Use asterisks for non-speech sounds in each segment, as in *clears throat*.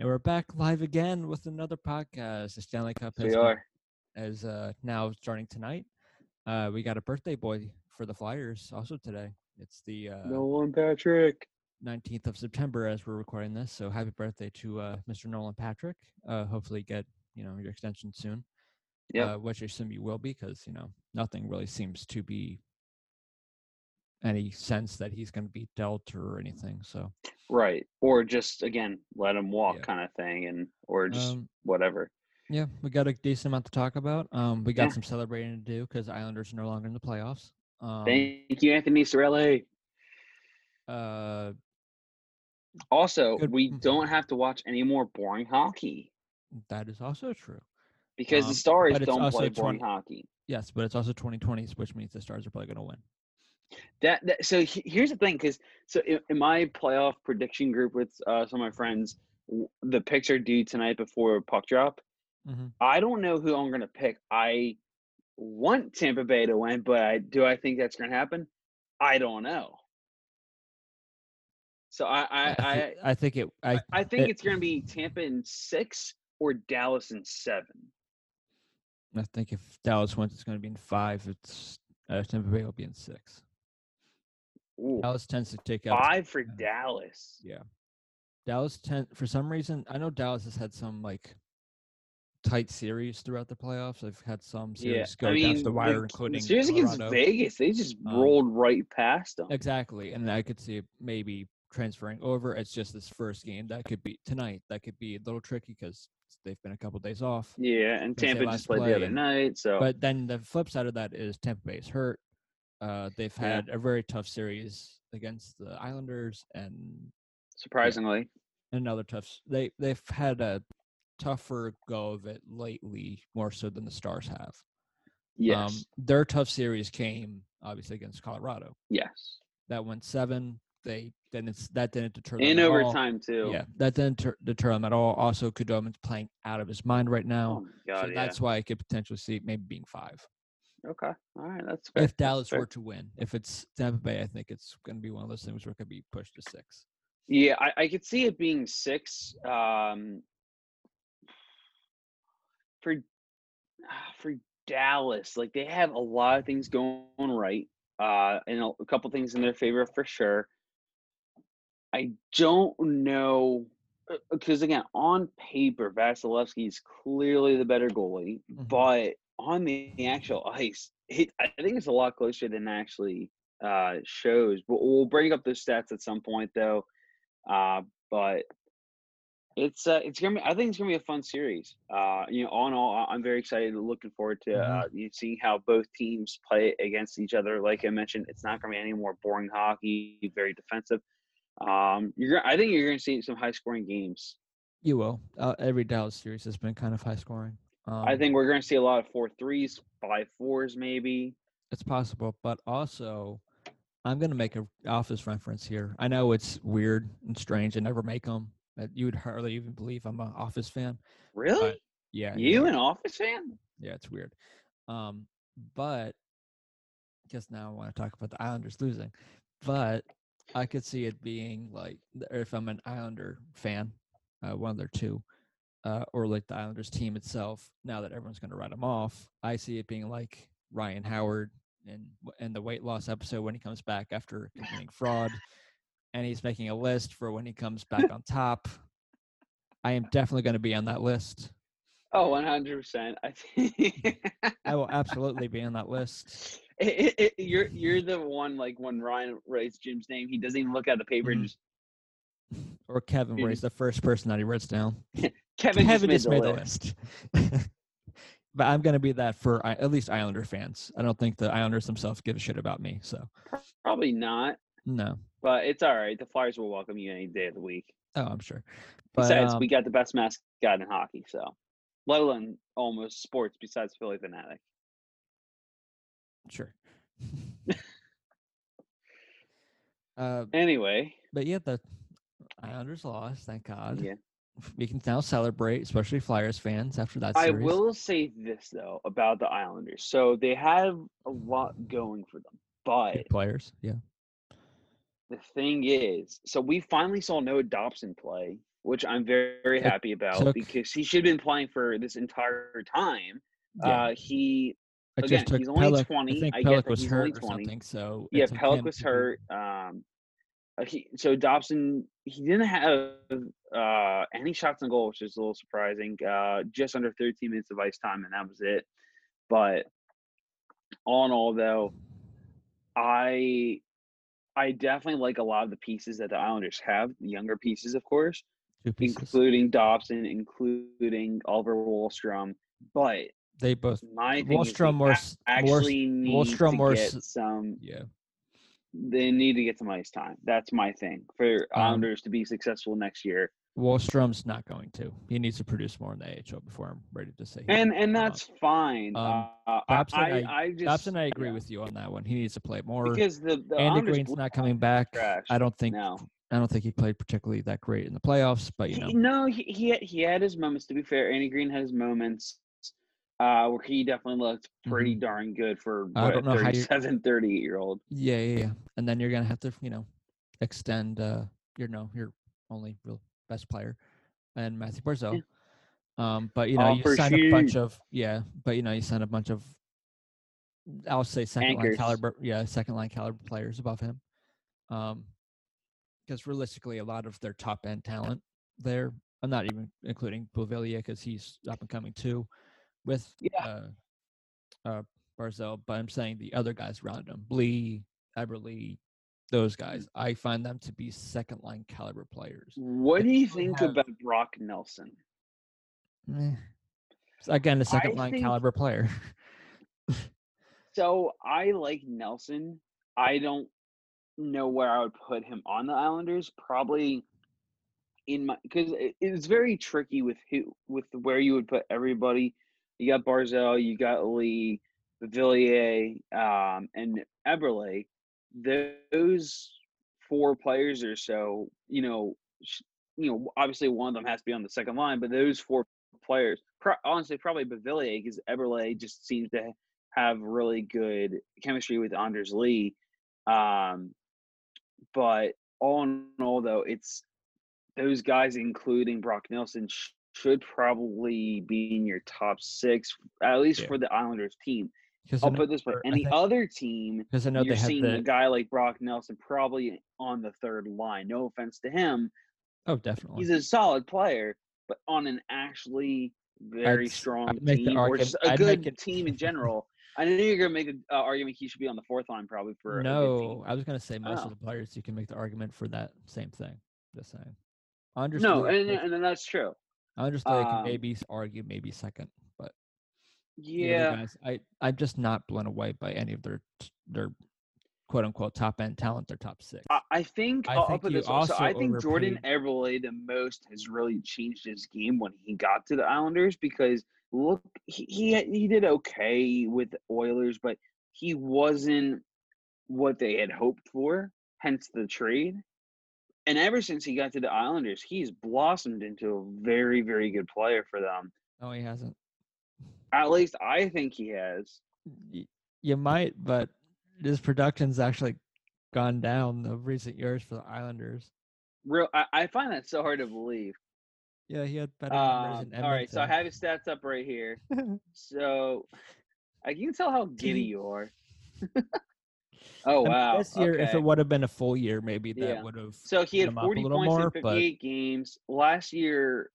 And we're back live again with another podcast. The Stanley Cup We has are. is uh, now starting tonight. Uh, we got a birthday boy for the Flyers also today. It's the uh, Nolan Patrick. 19th of September as we're recording this. So happy birthday to uh, Mr. Nolan Patrick. Uh, hopefully get you know your extension soon. Yep. Uh, which I assume you will be because you know nothing really seems to be any sense that he's going to be dealt or anything. So Right. Or just again, let him walk Yeah. kind of thing and or just um, whatever. yeah, we got a decent amount to talk about. Um, we got Yeah. some celebrating to do because Islanders are no longer in the playoffs. Um, Thank you, Anthony Cirelli. uh, Also, Good- we don't have to watch any more boring hockey that is also true. because Um, the Stars don't play boring 20 hockey. Yes, but it's also 2020s, which means the Stars are probably going to win. That, that so he- here's the thing, because so in, in my playoff prediction group with uh, some of my friends, the picks are due tonight before puck drop. hmm I don't know who I'm going to pick. I want Tampa Bay to win, but I, do I think that's going to happen? I don't know. So I I, I, I, I think it. I I, think it- it's going to be Tampa in six or Dallas in seven. I think if Dallas wins, it's going to be in five. It's uh, Tampa Bay will be in six. Ooh, Dallas tends to take out five for yeah. Dallas. Yeah. Dallas ten for some reason. I know Dallas has had some like tight series throughout the playoffs. They've had some Yeah, series go I down mean, to the wire, including the series against Vegas, they just Um, rolled right past them. Exactly, and I could see it maybe transferring over. It's just this first game that could be tonight. That could be a little tricky because they've been a couple days off. Yeah, and Tampa just played played, the other night, so But then the flip side of that is Tampa Bay is hurt. Uh, they've Yeah. had a very tough series against the Islanders and surprisingly, another tough. They they've had a tougher go of it lately, more so than the Stars have. yes, Um, their tough series came obviously against Colorado. yes, That went seven. They then it's that didn't deter them in overtime too. Yeah, that didn't ter- deter him at all. Also, Khudobin's playing out of his mind right Oh now, my god, so yeah. that's why I could potentially see maybe being five. Okay. All right. That's fair. If Dallas were to win, if it's Tampa Bay, I think it's going to be one of those things where it could be pushed to six. Yeah, I, I could see it being six. Um, for ah, for Dallas, like they have a lot of things going right, uh, and a, a couple things in their favor for sure. I don't know because again, on paper, Vasilevskiy is clearly the better goalie, Mhm. but on the actual ice, it, I think it's a lot closer than actually uh, shows. But we'll bring up those stats at some point, though. Uh, but it's uh, it's gonna be. I think it's gonna be a fun series. Uh, you know, all in all, I'm very excited. Looking forward to Mhm. uh, you seeing how both teams play against each other. Like I mentioned, it's not gonna be any more boring hockey. Very defensive. Um, you're. I think you're gonna see some high scoring games. You will. Uh, every Dallas series has been kind of high scoring. Um, I think we're gonna see a lot of four threes, five fours, maybe. it's possible, but also I'm going to make an Office reference here. I know it's weird and strange. I never make them. That you would hardly even believe I'm an Office fan. Really? Yeah, you yeah. an Office fan? Yeah, it's weird. Um, but just now I want to talk about the Islanders losing. But I could see it being like if I'm an Islander fan, uh, one of their two, uh, or like the Islanders team itself. Now that everyone's going to write them off, I see it being like Ryan Howard and in the weight loss episode when he comes back after committing fraud, and he's making a list for when he comes back on top. I am definitely going to be on that list. Oh, 100%. I think I will absolutely *laughs* be on that list. It, it, it, you're you're the one like when Ryan writes Jim's name, he doesn't even look at the paper. and Mhm. Just Or Kevin, where he's the first person that he writes down. *laughs* Kevin, Kevin just just made made the the list. list. *laughs* but I'm going to be that for at least Islander fans. I don't think the Islanders themselves give a shit about me. So, Probably not, no. but it's all right. The Flyers will welcome you any day of the week. Oh, I'm sure. But, Besides, um, we got the best mascot in hockey, so let alone almost sports besides Phillie Phanatic. sure. *laughs* *laughs* uh, Anyway, but yeah, the Islanders lost. Thank God. yeah. We can now celebrate, especially Flyers fans, after that I will say this though about the Islanders. So they have a lot going for them, but Good players. Yeah. the thing is, so we finally saw Noah Dobson play which I'm very, very happy about took- because he should have been playing for this entire time. Yeah. Uh, he again, he's only Pulock- 20. I think I Pulock get that was he's hurt only or something. So yeah, Pulock was hurt. Um, uh, he, so Dobson he didn't have uh, any shots on goal, which is a little surprising. Uh, just under 13 minutes of ice time, and that was it. But all in all, though, I I definitely like a lot of the pieces that the Islanders have, the younger pieces, of course, pieces. including Dobson, including Oliver Wahlstrom. But They both. my thing is Wahlstrom more a- s- more s- actually need Wahlstrom to more get some. Yeah. They need to get some ice time. That's my thing for Um, Islanders to be successful next year. Wahlstrom's not going to. He needs to produce more in the AHL before I'm ready to say. he And and that's fine. Um, uh, Dobson, I, I- I just Dobson, I agree yeah. with you on that one. He needs to play more. because the, the Andy Islanders Greene's not coming back. trash. I don't think. No, I don't think he played particularly that great in the playoffs, but you He- know, no, he, he he had his moments. To be fair, Andy Greene had his moments uh, where he definitely looked pretty darn good for Mm-hmm. I what, don't know a how you- 37, 38 year old. yeah, yeah, yeah. And then you're gonna have to, you know, extend uh your no your only real best player and Mathew Barzal. Um, but you know, Oh, you sign a bunch of yeah, but you know, you sign a bunch of I'll say second line caliber yeah, second line caliber players above him. Um because realistically a lot of their top end talent there, I'm not even including Beauvillier because he's up and coming too with Yeah. uh uh Barzal, but I'm saying the other guys around him, Blee, Eberle, those guys, Mm. I find them to be second line caliber players. What do you think have- about Brock Nelson? Eh. Again, a second I line think- caliber player. *laughs* So I like Nelson. I don't know where I would put him on the Islanders. Probably in my because it, it's very tricky with who with where you would put everybody. You got Barzal, you got Lee, Villiers, um, and Eberle. Those four players or so, you know, you know, obviously one of them has to be on the second line, but those four players, pro- honestly, probably Beauvillier because Eberle just seems to have really good chemistry with Anders Lee. Um, but all in all, though, it's those guys, including Brock Nelson, should probably be in your top six, at least Yeah. for the Islanders team. Because I'll put this way: any think- other team, because I know you're seeing a guy like Brock Nelson probably on the third line. No offense to him, oh definitely he's a solid player, but on an actually very I'd strong I'd the team or just a I'd good it- team in *laughs* general. I know you're gonna make an uh, argument he should be on the fourth line probably for no. I was gonna say most Oh. of the players you can make the argument for that same thing. Just saying. Anders No, Lee, and, and that's true. I can um, maybe argue maybe second, but Yeah, guys, I I'm just not blown away by any of their their quote unquote top end talent. Their top six. I, I think I I'll, think put this way. So I also think Jordan Eberle the most has really changed his game when he got to the Islanders because look, he he, he did okay with Oilers, but he wasn't what they had hoped for. Hence the trade. And ever since he got to the Islanders, he's blossomed into a very, very good player for them. no, he hasn't. At least I think he has. You might, but his production's actually gone down the recent years for the Islanders. Real, I, I find that so hard to believe. Yeah, he had better numbers Um, all right, so I have his stats up right here. *laughs* So I can tell how giddy you are. *laughs* oh I mean, wow! This year, if it would have been a full year, maybe that Yeah. would have. so he had 40 points more, in but- 58 games last year.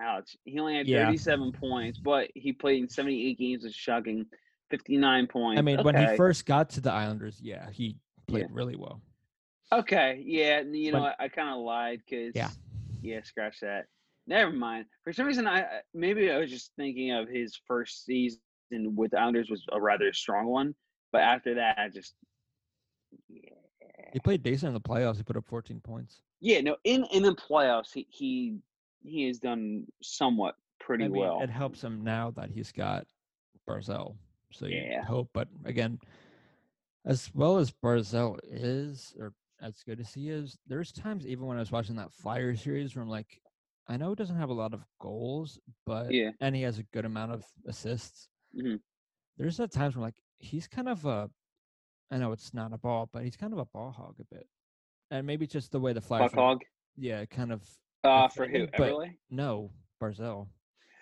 Ouch! He only had Yeah. 37 points, but he played in 78 games. Is shocking. 59 points. I mean, when he first got to the Islanders, yeah, he played Yeah. really well. Okay, yeah, you know, When- what, I, kind of lied because Yeah. yeah, scratch that. Never mind. For some reason, I I- maybe I was just thinking of his first season with the Islanders was a rather strong one, but after that, I just yeah, He played decent in the playoffs. He put up 14 points. yeah, no. In in the playoffs, he he he has done somewhat pretty I mean, well. it helps him now that he's got Barzal. So you Yeah. hope, but again, as well as Barzal is, or as good as he is, there's times even when I was watching that Flyer series where I'm like, I know he doesn't have a lot of goals, but Yeah. and he has a good amount of assists. Mhm. There's at times where I'm like, he's kind of a, I know it's not a ball, but he's kind of a ball hog a bit, and maybe just the way the Flyers, Buck hog. yeah, kind of Uh, for who? Eberle? no, Barzal.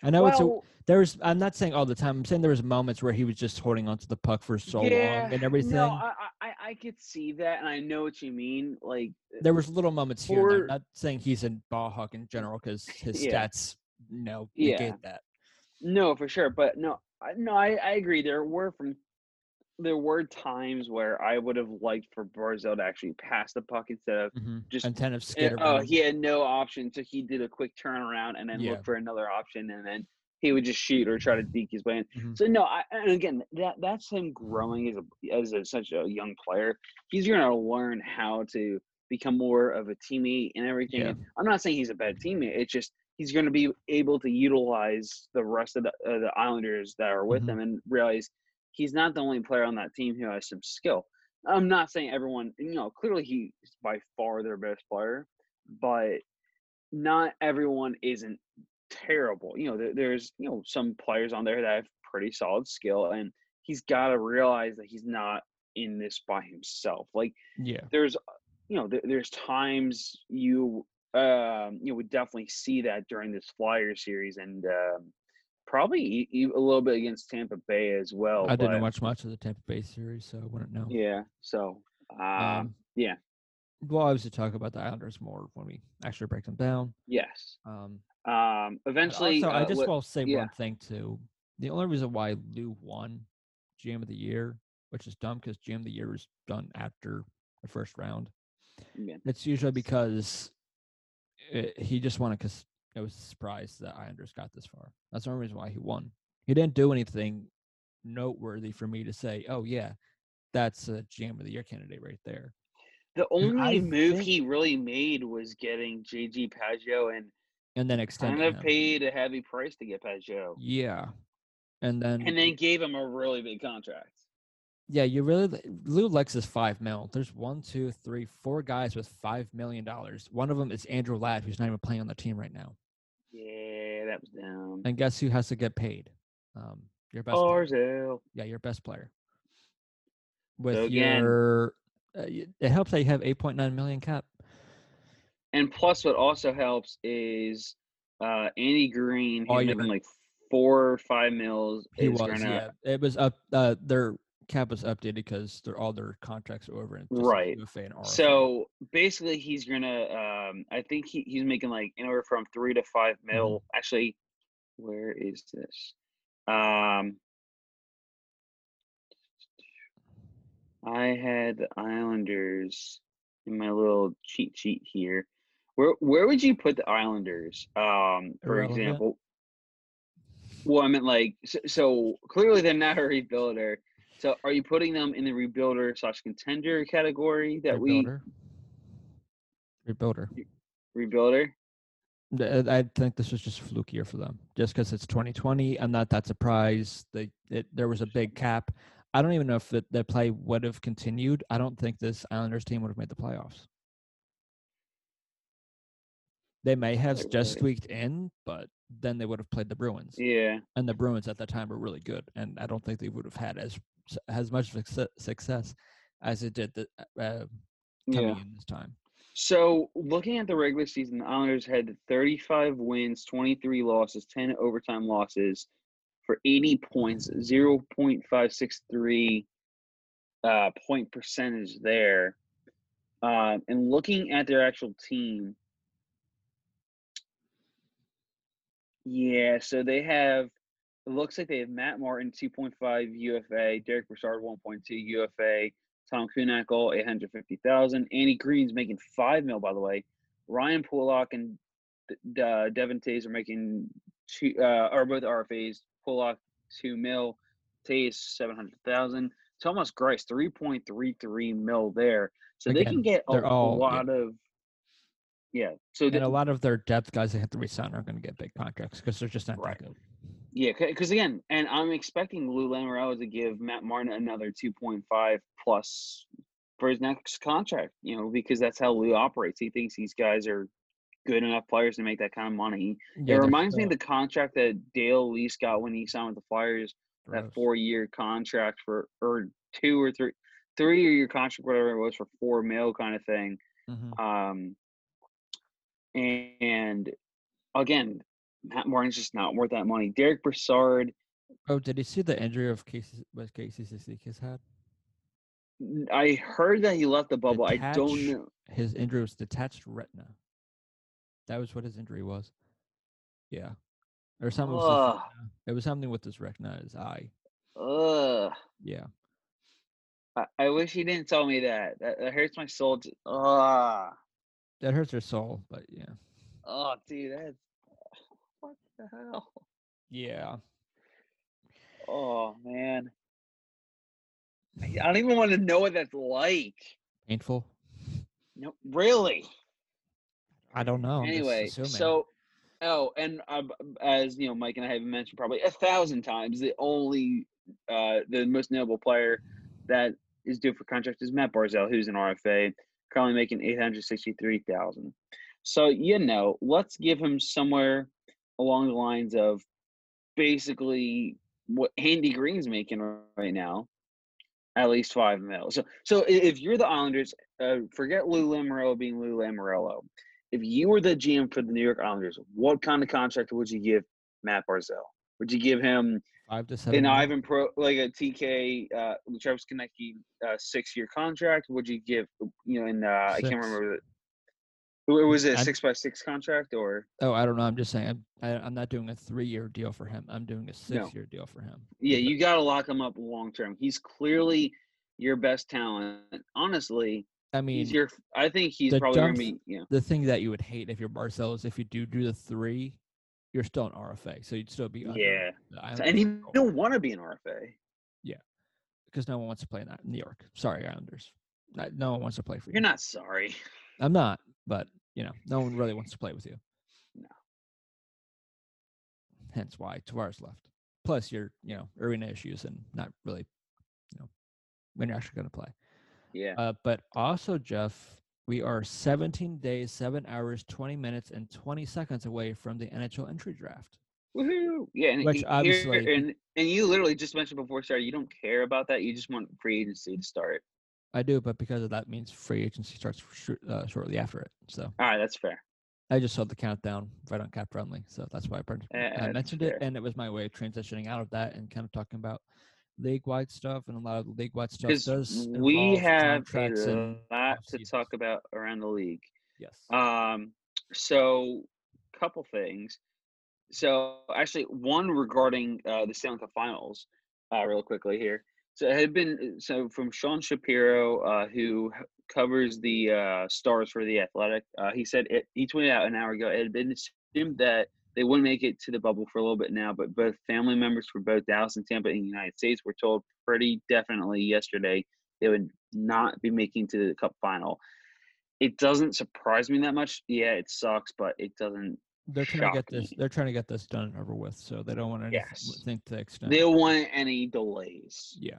I know it's a Well, there's I'm not saying all the time. I'm saying there was moments where he was just holding onto the puck for so long and everything. No, I, I I- I could see that, and I know what you mean. Like, there was little moments here. for- I'm not saying he's a ball hawk in general because *laughs* his Yeah. stats, Yeah. negate that. no, for sure, but no, no, I, I agree. There were from there were times where I would have liked for Barzal to actually pass the puck instead of Mhm. Just- of Uh, skid oh, he had no option, so he did a quick turnaround and then Yeah. look for another option, and then he would just shoot or try to deke his way in. Mhm. So no, I, and again, that that's him growing as a as a, such a young player. He's gonna learn how to become more of a teammate and everything. Yeah. I'm not saying he's a bad teammate. It's just he's gonna be able to utilize the rest of the, uh, the Islanders that are with Mhm. him and realize he's not the only player on that team who has some skill. I'm not saying everyone, you know, clearly he's by far their best player, but not everyone isn't terrible. You know, there, there's, you know, some players on there that have pretty solid skill, and he's got to realize that he's not in this by himself. Like, yeah. there's, you know, there, there's times you, um, you know, would definitely see that during this Flyer series, and um, probably e- e- a little bit against Tampa Bay as well. I didn't but- watch much of the Tampa Bay series, so I wouldn't know. Yeah. So, um, Um, yeah. We'll obviously talk about the Islanders more when we actually break them down. yes. Um, Um, eventually, also, I uh, just what- will say yeah. one thing too. The only reason why Lou won GM of the Year, which is dumb because GM of the Year is done after the first round. yeah. It's usually because it, he just won it because it was a surprise that Islanders got this far. That's the only reason why he won. He didn't do anything noteworthy for me to say, "Oh yeah, that's a GM of the Year candidate right there." The only move think- he really made was getting JG Pageau and And then kind of him. paid a heavy price to get Pageau, Yeah, and then and then gave him a really big contract. Yeah, you really Lou likes his five mil. There's one, two, three, four guys with five million dollars. One of them is Andrew Ladd, who's not even playing on the team right now. Yeah, that was down. And guess who has to get paid? Um, your best. player. Barzal. Yeah, your best player. With again- your, uh, it helps that you have 8.9 million cap. And plus, what also helps is uh, Andy Greene. Oh, He's making like four or five mils. He was. gonna, Yeah, it was up. Uh, their cap was updated because they're all their contracts are over. And Right. UFA and RFA. So basically, he's gonna. Um, I think he, he's making like anywhere from three to five Mm-hmm. mil. Actually, where is this? Um, I had the Islanders in my little cheat sheet here. Where where would you put the Islanders? Um, for Irrelevant? example. Well, I meant like so, so clearly they're not a rebuilder. So are you putting them in the rebuilder slash contender category that we rebuilder. Rebuilder. rebuilder? Uh, I think this was just a fluke year for them, just because it's 2020. I'm not that surprised. They it, there was a big cap. I don't even know if the, the play would have continued. I don't think this Islanders team would have made the playoffs. They may have just squeaked in, but then they would have played the Bruins, Yeah. and the Bruins at that time were really good, and I don't think they would have had as as much success as it did the, uh, coming Yeah. in this time. So looking at the regular season, the Islanders had 35 wins, 23 losses, 10 overtime losses for 80 points, 0.563 uh, point percentage there. Um, and looking at their actual team, yeah, so they have. It looks like they have Matt Martin 2.5 UFA, Derek Brassard 1.2 UFA, Tom Kuhnhackl 850,000, Andy Greene's making five mil by the way. Ryan Pulock and D- uh, Devin Toews are making two, uh, are both RFAs. Pulock two mil, Toews 700,000. Thomas Greiss 3.33 mil there, so they can get a, all- yeah. lot of. Yeah, so And the, a lot of their depth guys they have to resign are going to get big contracts because they're just not Right. that good. Yeah, because again, and I'm expecting Lou Lamoriello to give Matt Martin another 2.5 plus for his next contract. You know, because that's how Lou operates. He thinks these guys are good enough players to make that kind of money. Yeah, it reminds me of the contract that Dale Weise got when he signed with the Flyers. That four-year contract for or two or three, three-year contract, whatever it was, for four mil kind of thing. Mhm. Um, And again, Matt Martin's just not worth that money. Derek Brassard, Oh, did you see the injury of Casey? Was Casey Cizikas had? I heard that he left the bubble. I don't know. His injury was detached retina. That was what his injury was. Yeah, or something. Was his Ugh. retina. It was something with his retina, his eye. Ugh. Yeah, I, I wish he didn't tell me that. That, that hurts my soul. Ugh. that hurts your soul. But yeah, Oh, dude, that's what the hell? *laughs* yeah. Oh man, I don't even want to know what that's like. Painful. No, really. I don't know. Anyway, so oh, and uh, as you know, Mike and I have mentioned probably a thousand times, the only uh, the most notable player that is due for contract is Matt Barzal, who's an RFA, currently making eight hundred sixty-three thousand. So you know, let's give him somewhere along the lines of basically what Andy Greene's making right now, at least five mil. So, so if you're the Islanders, uh, forget Lou Lamoriello being Lou Lamoriello. If you were the GM for the New York Islanders, what kind of contract would you give Matt Barzal? Would you give him five to seven. an mil? Ivan Pro, like a TK, uh, Travis Konecny, uh, six-year contract? Would you give, you know, in uh, I can't remember. Was it a six by six contract or? Oh, I don't know. I'm just saying. I'm, I, I'm not doing a three-year deal for him. I'm doing a No. six-year deal for him. Yeah, you got to lock him up long term. He's clearly your best talent. Honestly, I mean, he's your. I think he's probably be. The thing that you would hate if you're Barzal is if you do do the three, you're still an RFA, so you'd still be under yeah. the So- Islanders and he don't want to be an RFA. Yeah, because no one wants to play in New York. Sorry, Islanders. No one wants to play for you. You're not sorry. I'm not, but you know, no one really wants to play with you. No. Hence why Tavares left. Plus, you're you know arena issues and not really, you know, when you're actually going to play. Yeah. Uh, but also, Jeff, we are 17 days, seven hours, 20 minutes, and 20 seconds away from the NHL entry draft. Woohoo! Yeah, and Which obviously- and and you literally just mentioned before we started, you don't care about that. You just want free agency to start. I do, but because of that means free agency starts shor- uh, shortly after it. So All right, that's fair. I just saw the countdown right on Cap Friendly, so that's why I, pern- Eh, I mentioned it, and it was my way of transitioning out of that and kind of talking about league-wide stuff, and a lot of the league-wide stuff Because does we have a lot to off-seasons. talk about around the league. yes. Um, so couple things. So actually, one regarding uh, the Stanley Cup Finals, uh, real quickly here. So it had been so from Sean Shapiro, uh, who covers the uh, stars for the Athletic. Uh, he said it, he tweeted out an hour ago. It had been assumed that they wouldn't make it to the bubble for a little bit now, but both family members for both Dallas and Tampa in the United States were told pretty definitely yesterday they would not be making to the Cup final. It doesn't surprise me that much. Yeah, it sucks, but it doesn't. They're trying to get this. They're trying to get this done and over with, so they don't want anything Yes. to extend. They don't want any delays. Yeah.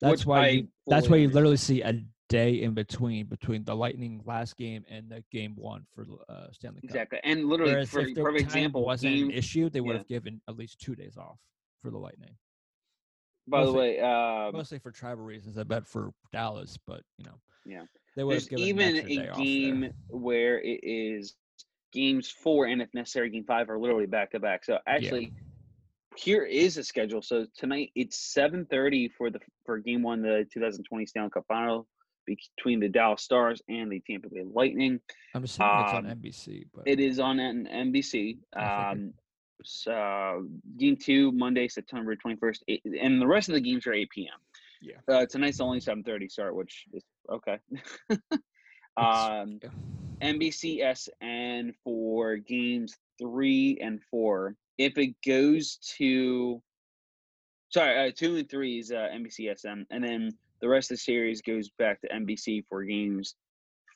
That's Which why you, that's why you literally see a day in between between the Lightning last game and the game one for uh, Stanley Cup. Exactly, and literally Whereas for if perfect example, wasn't game, an issue, they would yeah. have given at least two days off for the Lightning. by the way, um, Mostly for tribal reasons, I bet for Dallas, but you know, Yeah. they would there's have given even a game where it is games four and if necessary, game five are literally back to back. So actually, here is a schedule. So tonight it's seven thirty for the for game one, the 2020 Stanley Cup Final between the Dallas Stars and the Tampa Bay Lightning. I'm assuming it's on um, NBC, but It is on N- NBC. Um, so game two, Monday, September 21st, and the rest of the games are 8 p.m. Yeah. Uh, tonight's only 7:30 start, which is okay. *laughs* um, yeah. NBCSN for games three and four. If it goes to, sorry, uh, two and three is uh, NBCSN, and then the rest of the series goes back to NBC for games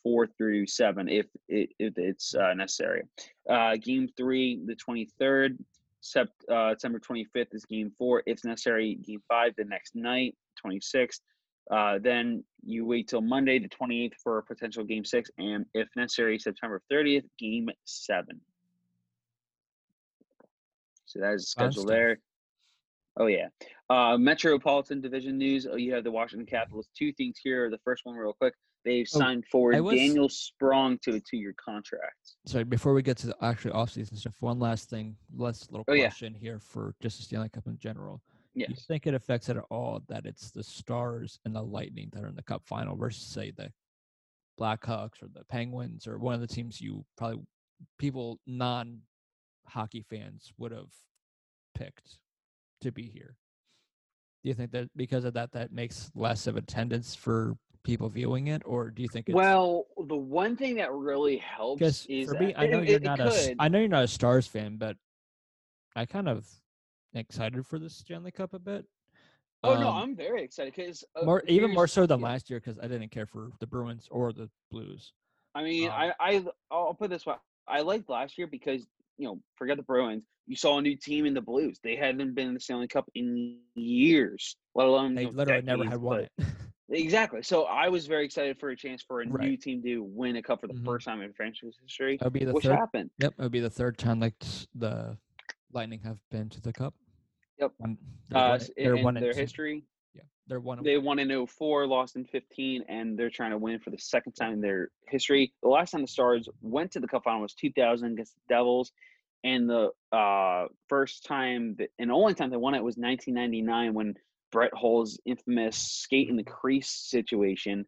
four through seven, if it, if it's uh, necessary. Uh, game three, the twenty third, sept, uh, September twenty fifth is game four. If necessary, game five the next night, twenty sixth. Uh, then you wait till Monday, the 28th, for a potential game six, and if necessary, September 30th, game seven. So that is the Fun schedule stuff. there. Oh, yeah. Uh, Metropolitan Division news. Oh, you have the Washington Capitals. Two things here. The first one, real quick. They've Oh, signed forward was- Daniel Sprong to a two-year contract. Sorry, before we get to the actual offseason stuff, one last thing, last little Oh, yeah. question here for just the Stanley Cup in general. Do you think it affects it at all that it's the Stars and the Lightning that are in the Cup final versus, say, the Blackhawks or the Penguins or one of the teams you probably people non hockey fans would have picked to be here? Do you think that because of that, that makes less of attendance for people viewing it, or do you think it's Well, the one thing that really helps is for me, that- I know it- you're it not a could. I know you're not a Stars fan, but I kind of excited for the Stanley Cup a bit. Oh no, Um, I'm very excited because more even more so than yeah. last year because I didn't care for the Bruins or the Blues. I mean, Um, I, I, I'll put it this way. I liked last year because you know, forget the Bruins. You saw a new team in the Blues. They hadn't been in the Stanley Cup in years, let alone They you know, literally never had decades, won it. *laughs* Exactly. So I was very excited for a chance for a Right. new team to win a cup for the Mhm. first time in franchise history, That'll be the which third. happened. Yep, it'll be the third time like the Lightning have been to the Cup. Yep. They're Uh, one, they're in one their history, Yeah, they're one. they won in 04, lost in 15, and they're trying to win for the second time in their history. The last time the Stars went to the Cup final was 2000 against the Devils, and the uh, first time that, and the only time they won it was 1999 when Brett Hull's infamous skate in the crease situation.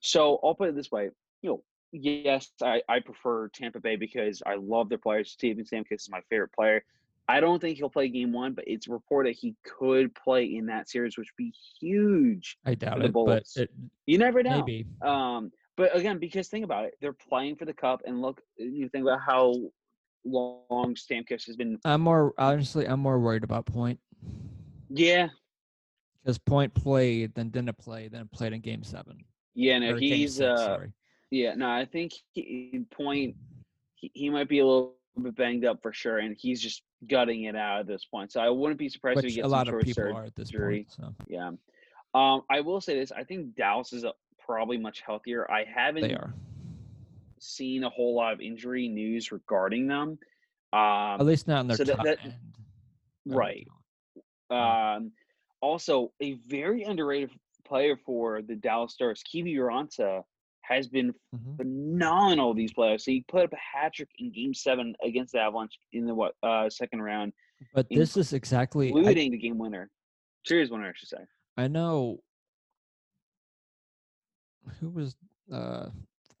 So I'll put it this way, you know, yes, I, I prefer Tampa Bay because I love their players. Steven Stamkos is my favorite player. I don't think he'll play game one, but it's reported he could play in that series, which would be huge. I doubt it, but it, You never know. maybe. Um, but again, because think about it, they're playing for the cup, and look, you think about how long Stamkos has been. I'm more honestly. I'm more worried about Point Yeah, because Point played, then didn't play, then played in Game Seven. yeah, no, or he's six, uh, sorry. yeah, no, I think he, point he, he might be a little bit banged up for sure, and he's just gutting it out at this point. So I wouldn't be surprised if Which he a gets lot some of people sur- are at this surgery. point. So Yeah. Um, I will say this: I think Dallas is uh probably much healthier. I haven't seen a whole lot of injury news regarding them. Um, At least not in their so top that- end. right. Um, also, a very underrated player for the Dallas Stars, Kiviranta, has been Mhm. phenomenal these playoffs. He put up a hat trick in Game Seven against the Avalanche in the what uh, second round, But this is exactly. I, including the game winner, series winner, I should say. I know. Who was? Uh,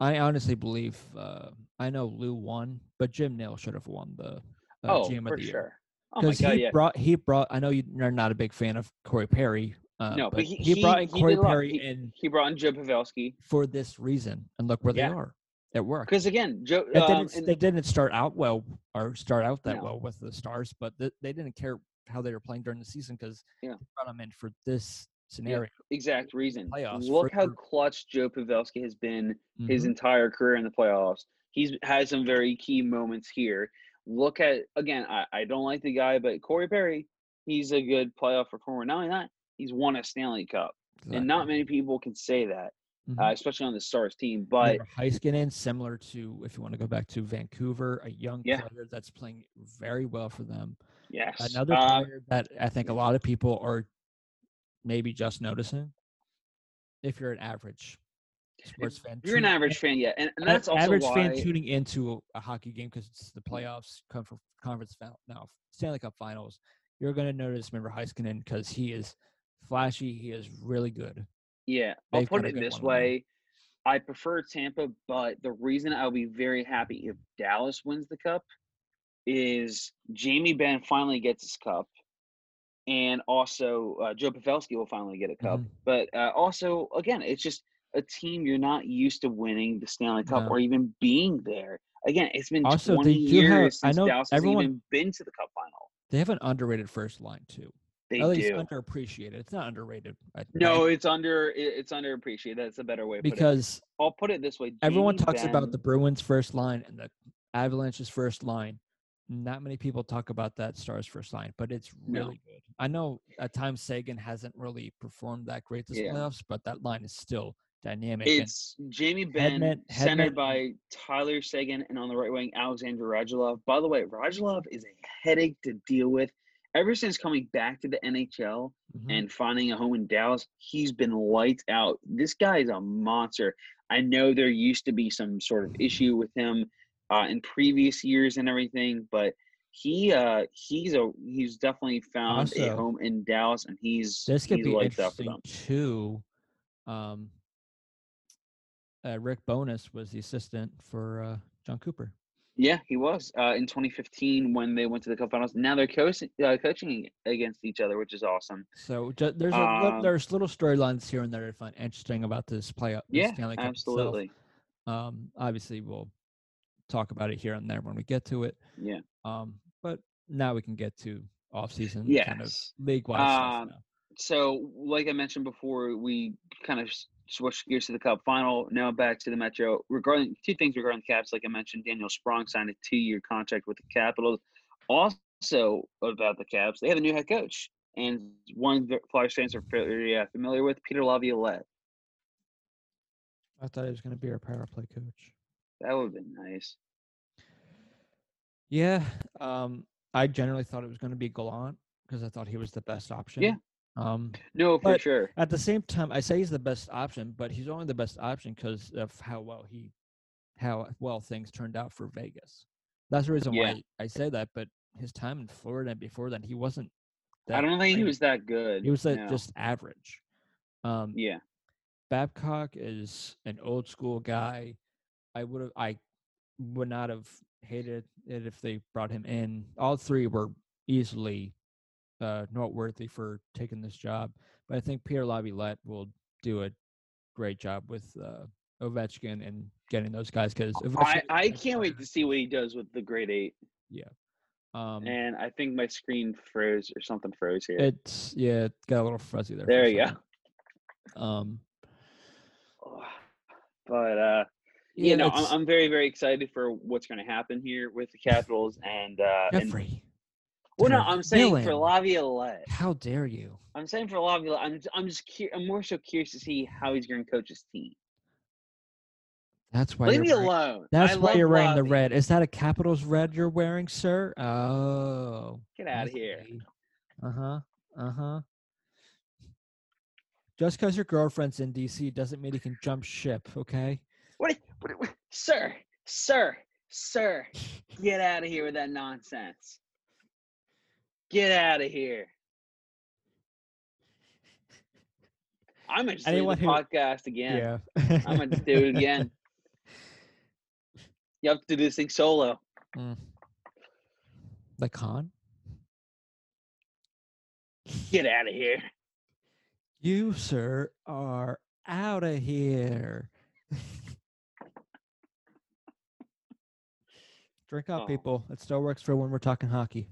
I honestly believe. Uh, I know Lou won, but Jim Nill should have won the uh, oh, GM of for the year. sure. Oh because he yeah. brought he brought. I know you're not a big fan of Corey Perry. Uh, No, but but he, he, brought in he Corey. Perry He, in he brought in Joe Pavelski for this reason, and look where Yeah. they are. at work. because again, Joe. Um, didn't, and- they didn't start out well or start out that No. well with the stars, but th- they didn't care how they were playing during the season because Yeah. they brought them in for this scenario. exact reason. playoffs Look how for- clutch Joe Pavelski has been his Mhm. entire career in the playoffs. He's had some very key moments here. Look at again, I, I don't like the guy, but Corey Perry, he's a good playoff performer. Not only that, he's won a Stanley Cup, and not many people can say that, Mhm. uh, especially on the Stars team. But Heiskanen, similar to if you want to go back to Vancouver, a young Yeah. player that's playing very well for them. yes, Another uh, player that I think a lot of people are maybe just noticing. If you're an average sports fan, you're an average fan, yeah, and, and that's also average why. fan tuning into a, a hockey game because it's the playoffs, confer- conference final, now Stanley Cup Finals. You're going to notice remember Heiskanen because he is flashy. He is really good. Yeah, I'll They've put got a it this one on them. way. I prefer Tampa, but the reason I'll be very happy if Dallas wins the cup is Jamie Benn finally gets his cup, and also uh, Joe Pavelski will finally get a cup. Mhm. But uh, also, again, it's just a team you're not used to winning the Stanley Cup No. or even being there. Again, it's been Also, 20 they do have- years I since know Dallas has everyone- even been to the Cup final. They have an underrated first line too. They At least do. underappreciated. It's not underrated. I- no, it's under. it- It's underappreciated. That's a better way. to put it. because I'll put it this way. everyone talks about the Bruins first line and the Avalanche's first line. Not many people talk about that Stars first line, but it's No. really good. I know at times Seguin hasn't really performed that great this Yeah. playoffs, but that line is still dynamic. and It's Jamie Benn, Hedman- centered Hedman- by Tyler Seguin, and on the right wing, Alexander Radulov. By the way, Radulov is a headache to deal with. Ever since coming back to the NHL Mhm. and finding a home in Dallas, he's been lights out. This guy is a monster. I know there used to be some sort of issue with him uh, in previous years and everything, but he uh he's a he's definitely found a home in Dallas, and he's This could he's be lights up for interesting them. too. Um, uh, Rick Bowness was the assistant for uh, Jon Cooper. Yeah, he was uh, in 2015 when they went to the Cup Finals. Now they're coaching uh, coaching against each other, which is awesome. So there's a, Um, there's little storylines here and there I find interesting about this playoff. this Yeah, Stanley Cup absolutely. Um, obviously we'll talk about it here and there when we get to it. Yeah. Um, but now we can get to off season kind of Yes. league stuff Um, now. So, like I mentioned before, we kind of switched gears to the Cup final. Now back to the Metro. Regarding two things regarding the Caps, like I mentioned, Daniel Sprong signed a two-year contract with the Capitals. Also about the Caps, they have a new head coach, and one Flyers fans are very uh, familiar with, Peter Laviolette. I thought he was going to be our power play coach. That would have been nice. Yeah. Um, I generally thought it was going to be Gallant because I thought he was the best option. Um, No, for sure. At the same time, I say he's the best option, but he's only the best option because of how well he, how well things turned out for Vegas. That's the reason Yeah. why I say that. But his time in Florida and before then, he wasn't. I don't think he was that good. He was like no. just average. Um, yeah. Babcock is an old school guy. I would have, I would not have hated it if they brought him in. All three were easily uh, noteworthy for taking this job, but I think Pierre Laviolette will do a great job with uh, Ovechkin and getting those guys because I, I can't wait to see what he does with the Great Eight. Yeah. Um, And I think my screen froze or something froze here. it's yeah, it got a little fuzzy there. there you go. Um, But uh, yeah, you know, I'm, I'm very very excited for what's going to happen here with the Capitals and uh, and Jeffrey. Well, no, I'm saying for. Laviolette. How dare you? I'm saying for Laviolette. I'm I'm just cur- I'm more so curious to see how he's going to coach his team. That's why Leave me wearing- alone. That's I why you're wearing the red. Is that a Capitals red you're wearing, sir? Oh. Get out of here. Uh huh. Uh huh. Just because your girlfriend's in DC doesn't mean you can jump ship, okay? What, what, what? Sir, sir, sir, get out of here with that nonsense. Get out of here. I'm gonna do leave the who- podcast again. Yeah. I'm gonna do it again. *laughs* You have to do this thing solo. Mm. The con? Get out of here. You, sir, are out of here. *laughs* Drink up, Oh. people. It still works for when we're talking hockey.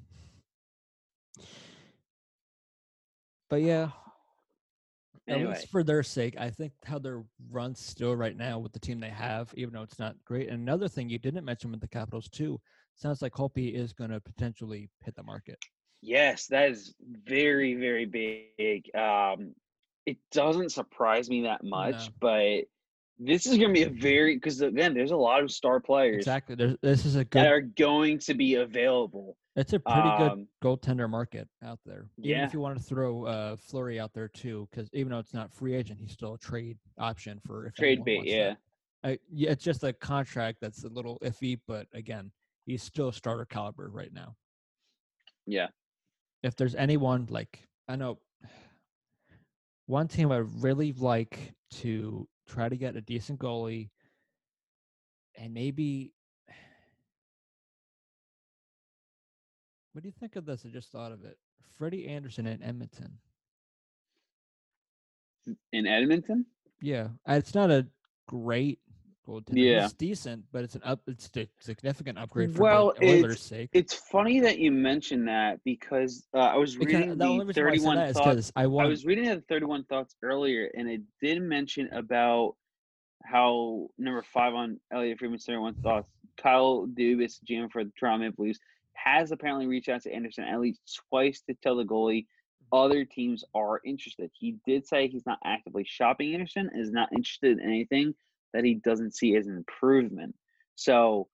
But yeah, at least for their sake, I think how their runs still right now with the team they have, even though it's not great. And another thing you didn't mention with the Capitals too, sounds like Holtby is going to potentially hit the market. yes, that is very, very big. Um, it doesn't surprise me that much, No. but this is gonna be a very because again, there's a lot of star players Exactly. There's, this is a that good. are going to be available. It's a pretty good Um, goaltender market out there. Even yeah. if you want to throw uh, Fleury out there too, because even though it's not free agent, he's still a trade option for if trade bait, yeah. I, yeah, it's just a contract that's a little iffy, but again, he's still starter caliber right now. Yeah. If there's anyone like I know, *sighs* one team I really like to try to get a decent goalie, and maybe. What do you think of this? I just thought of it. Freddie Andersen in Edmonton. In Edmonton? Yeah, it's not a great goaltender. Yeah. He's decent, but it's an up. It's a significant upgrade for Well, Oilers' it's- sake. It's funny that you mentioned that because uh, I was Because reading the the reason why I 31 thoughts. because I I was reading the 31 thoughts earlier, and it did mention about how number five on Elliotte Friedman's 31 thoughts, Kyle Dubas, GM for the Toronto Maple Leafs, has apparently reached out to Andersen at least twice to tell the goalie other teams are interested. He did say he's not actively shopping Andersen, is not interested in anything that he doesn't see as an improvement. So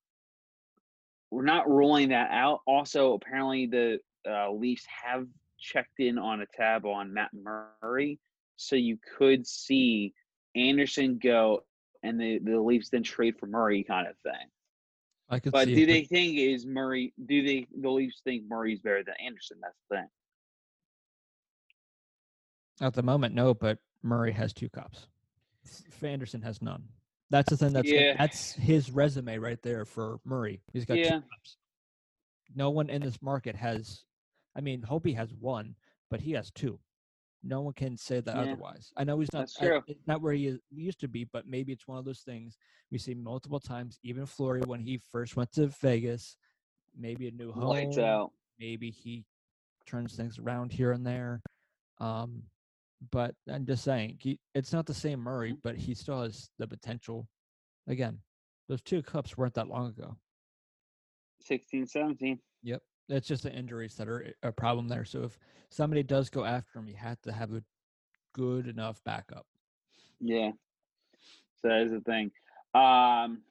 we're not ruling that out. Also, apparently the uh, Leafs have checked in on a tab on Matt Murray, so you could see Andersen go and the the Leafs then trade for Murray kind of thing. I could But see do it, they think is Murray? Do they the Leafs think Murray's better than Andersen? That's the thing. at the moment, no, but Murray has two cups. F- Andersen has none. That's the thing. That's Yeah. that's his resume right there for Murray. He's got Yeah. two cups. No one in this market has. I mean, Holtby has one, but he has two. No one can say that Yeah. otherwise. I know he's not. Not where he is, used to be, but maybe it's one of those things we see multiple times. Even Fleury, when he first went to Vegas, maybe a new home Lights out. maybe he turns things around here and there. Um, but I'm just saying, he, it's not the same Murray, but he still has the potential. Again, those two cups weren't that long ago. 16, 17. Yep, it's just the injuries that are a problem there. So if somebody does go after him, you have to have a good enough backup. Yeah. So that is the thing. Um,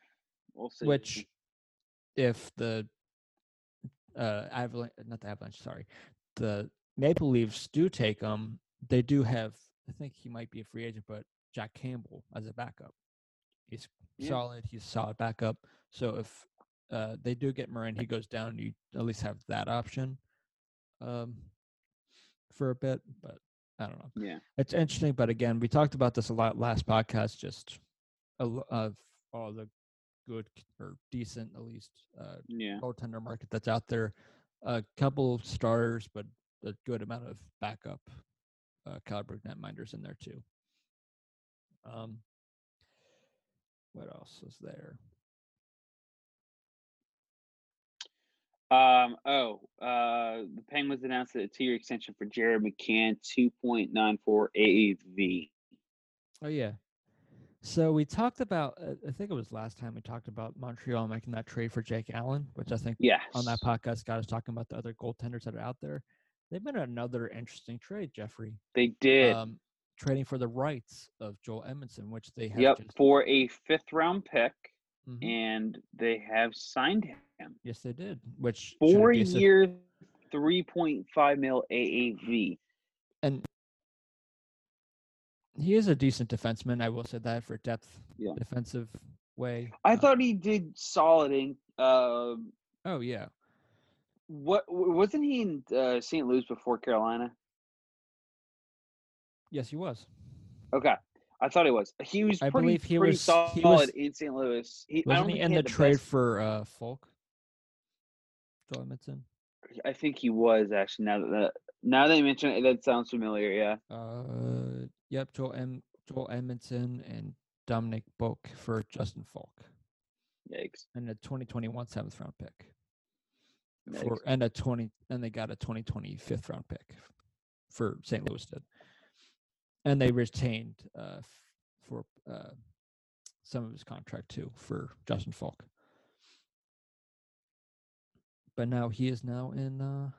we'll see. Which, if the uh Avalanche, not the Avalanche, sorry, the Maple Leafs do take him, they do have. I think he might be a free agent, but Jack Campbell as a backup. He's Yeah. solid. He's solid backup. So if uh, they do get and he goes down, you at least have that option um, for a bit. But I don't know. yeah. It's interesting, but again, we talked about this a lot last podcast. Just a of all the good or decent, at least, uh, Yeah. goaltender market that's out there. A couple starters, but a good amount of backup uh, caliber netminders in there too. Um, what else is there? Um, oh, uh, the Penguins announced a two-year extension for Jared McCann, 2.94 AAV. Oh yeah. So we talked about. Uh, I think it was last time we talked about Montreal making that trade for Jake Allen, which I think Yes. on that podcast got us talking about the other goaltenders that are out there. They've been another interesting trade, Jeffrey. They did. Um, trading for the rights of Joel Edmundson, which they have yep, just for a fifth-round pick, Mhm. and they have signed him. yes, they did. Which Four be a su- year, 3.5 mil AAV. and he is a decent defenseman. I will say that for depth, Yeah. defensive way. I uh, thought he did solid in. Um, Oh yeah, what wasn't he in uh, St. Louis before Carolina? yes, he was. Okay, I thought he was. He was I pretty, believe he pretty was- solid he was- in St. Louis. He, I don't Wasn't think he in had the trade best- for uh, Faulk? Joel Edmundson. I think he was actually. Now that that- now that you mention it, that sounds familiar. Yeah. Uh, yep, Joel M. Joel Edmundson and Dominik Bokk for Justin Faulk, Yikes. and a 2021 seventh round pick. Yikes. for and a 20 and they got a 2020 fifth round pick for St. Louis did. And they retained uh for uh some of his contract too for Justin Faulk. But now he is now in uh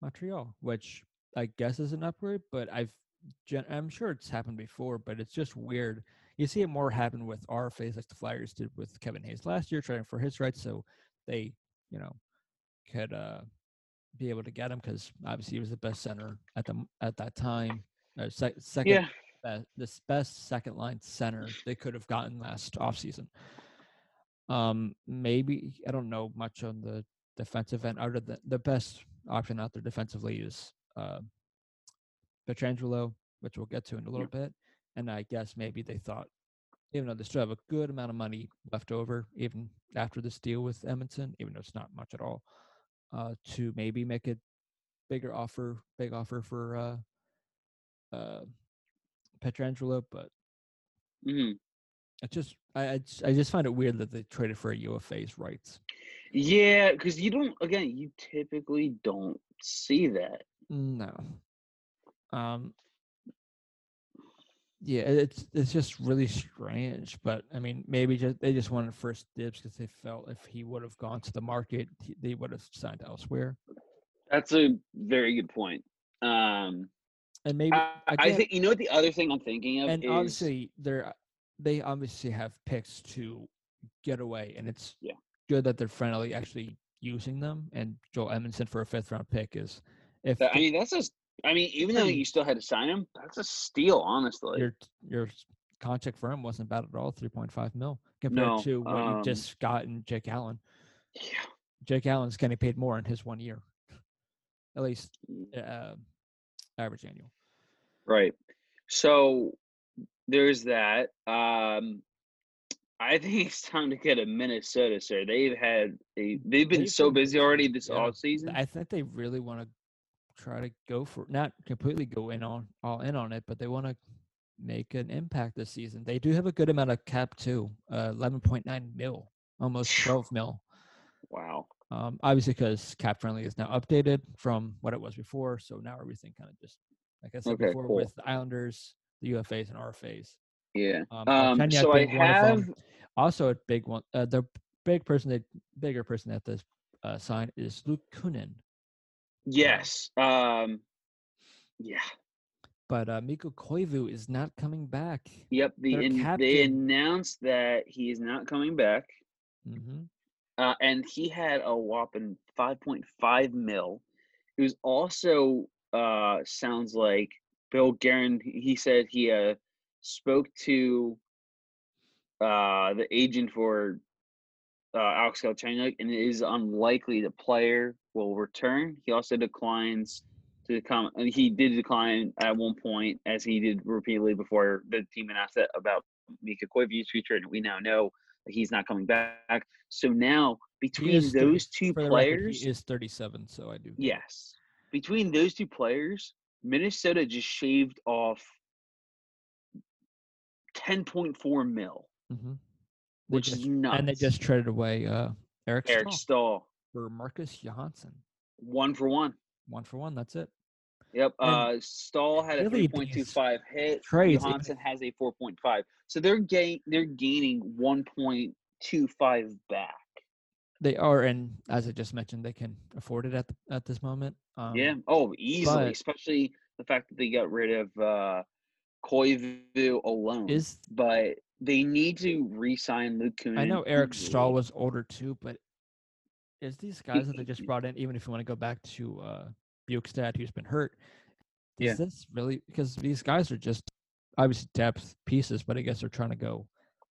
Montreal, which I guess is an upgrade, but I've gen- I'm sure it's happened before, but it's just weird. You see it more happen with our RFAs like the Flyers did with Kevin Hayes last year, trying for his rights, so they, you know, could uh, be able to get him because obviously he was the best center at the at that time. Sec- second, Yeah. be- this best second line center they could have gotten last offseason. Um, maybe I don't know much on the defensive end. Other than the best option out there defensively is uh, Pietrangelo, which we'll get to in a little bit. And I guess maybe they thought, even though they still have a good amount of money left over, even after this deal with Edmundson, even though it's not much at all, uh, to maybe make a bigger offer, big offer for uh, uh, Pietrangelo. But hmm it just, I, I, just, I just find it weird that they traded for a UFA's rights. Yeah, because you don't. Again, you typically don't see that. No. Um. Yeah, it's it's just really strange, but I mean, maybe just they just wanted first dibs because they felt if he would have gone to the market, he, they would have signed elsewhere. That's a very good point. Um, And maybe I, I think you know what the other thing I'm thinking of and is obviously they're they obviously have picks to get away, and it's Yeah. good that they're finally actually using them. And Joel Edmundson for a fifth round pick is if that- I mean that's just. I mean, even though you still had to sign him, that's a steal, honestly. you're you're contract for him wasn't bad at all, three point five mil compared No, to what um, you just got in Jake Allen. Yeah. Jake Allen's getting paid more in his one year, at least uh, average annual. Right. So there's that. Um, I think it's time to get a Minnesota, sir. They've had a they've been They've so been busy already this yeah. off season. I think they really want to try to go for not completely go in on all in on it, but they want to make an impact this season. They do have a good amount of cap too, uh, eleven point nine mil, almost twelve mil. Wow. Um, obviously, because cap friendly is now updated from what it was before, so now everything kind of just like I said Okay, before cool. with the Islanders, the UFAs, and RFAs. Yeah. Um, Um, so I being one of have also a big one. Uh, the big person, the bigger person at this uh, sign is Luke Kunin. yes. Um, yeah. But uh, Mikko Koivu is not coming back. Yep. The in, they announced that he is not coming back. hmm uh, and he had a whopping 5.5 mil. It was also uh, sounds like Bill Guerin. He said he uh, spoke to uh, the agent for uh, Alex Galchenyuk, and it is unlikely the player will return. He also declines to come, and he did decline at one point, as he did repeatedly before the team announced that about Mikko Koivu's future, and we now know that he's not coming back. So now between is 30 those two the record, players, he is 37, so I do. yes, between those two players, Minnesota just shaved off 10.4 mil, hmm which is nuts. and they just traded away uh, Eric, Eric Staal Staal, for Marcus Johansson. one for one. One for one. That's it. Yep. And Uh, Staal had a really three point two these five hit. trades, even Johansson has a four point five. So they're gain they're gaining one point two five back. They are, and as I just mentioned, they can afford it at the, at this moment. Um, yeah. Oh, easily, but- especially the fact that they got rid of uh Koivu alone. Is but they need to re-sign Luke Kunin. I know Eric. Staal was older too, but is these guys that they just *laughs* brought in, even if you want to go back to uh, Bjugstad, who's been hurt, is Yeah. this really because these guys are just obviously depth pieces, but I guess they're trying to go.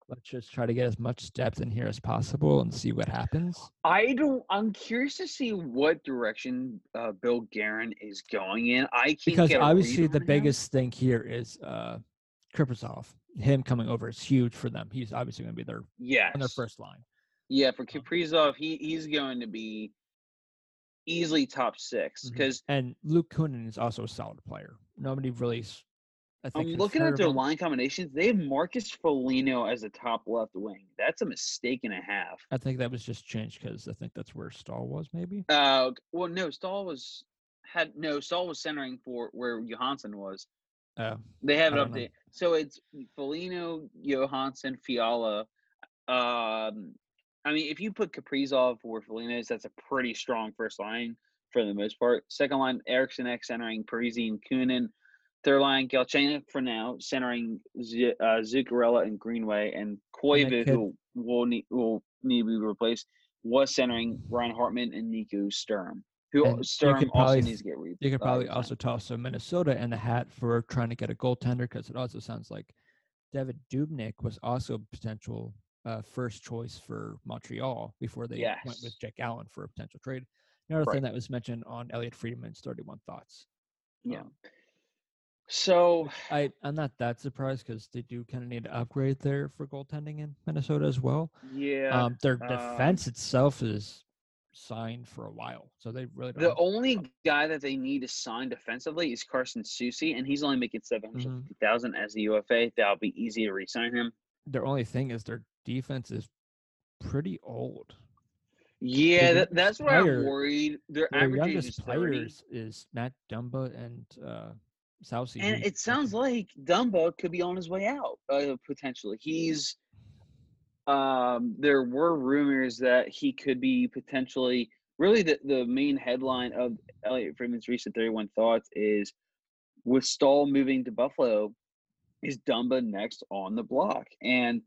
Let's just try to get as much depth in here as possible and see what happens. I don't. I'm curious to see what direction uh, Bill Guerin is going in. I can't Because obviously the him. biggest thing here is uh Kaprizov. Him coming over is huge for them. He's obviously going to be their yes on their first line. Yeah, for Um, Kaprizov, he he's going to be easily top 6 Mhm. because And Luke Kunin is also a solid player. Nobody really. I think I'm looking at their line combinations. They have Marcus Foligno as a top left wing. That's a mistake and a half. I think that was just changed because I think that's where Staal was, maybe. Uh, well, no, Staal was had no Staal was centering for where Johansson was. Uh, They have it updated. So it's Foligno, Johansson, Fiala. Um, I mean, if you put Kaprizov where Foligno is, that's a pretty strong first line for the most part. Second line, Eriksson Ek centering Parise and Kunin. Third line, Galchenyuk for now, centering Z- uh, Zuccarello and Greenway, and Koivu, who will need will need to be replaced, was centering Ryan Hartman and Nico Sturm. Who And Sturm also probably needs to get re- you could uh, probably re-signed. also toss a Minnesota in the hat for trying to get a goaltender because it also sounds like David Dubnyk was also a potential uh, first choice for Montreal before they went with Yes. Jake Allen for a potential trade. Another Right. thing that was mentioned on Elliotte Friedman's 31 Thoughts. Yeah. Um, So I, I'm not that surprised because they do kind of need to upgrade there for goaltending in Minnesota as well. yeah, um, their um, defense itself is signed for a while, so they really don't. The only guy that they need to sign defensively is Carson Soucy, and he's only making seven hundred fifty thousand as the UFA. That'll be easy to re-sign him. their only thing is their defense is pretty old. Yeah, that, that's where player- I'm worried. Their Their average age is youngest players is Matt Dumba and uh, And it sounds like Dumba could be on his way out uh, potentially. He's um, there were rumors that he could be potentially. Really, the, the main headline of Elliotte Friedman's recent 31 thoughts is with Staal moving to Buffalo, is Dumba next on the block? And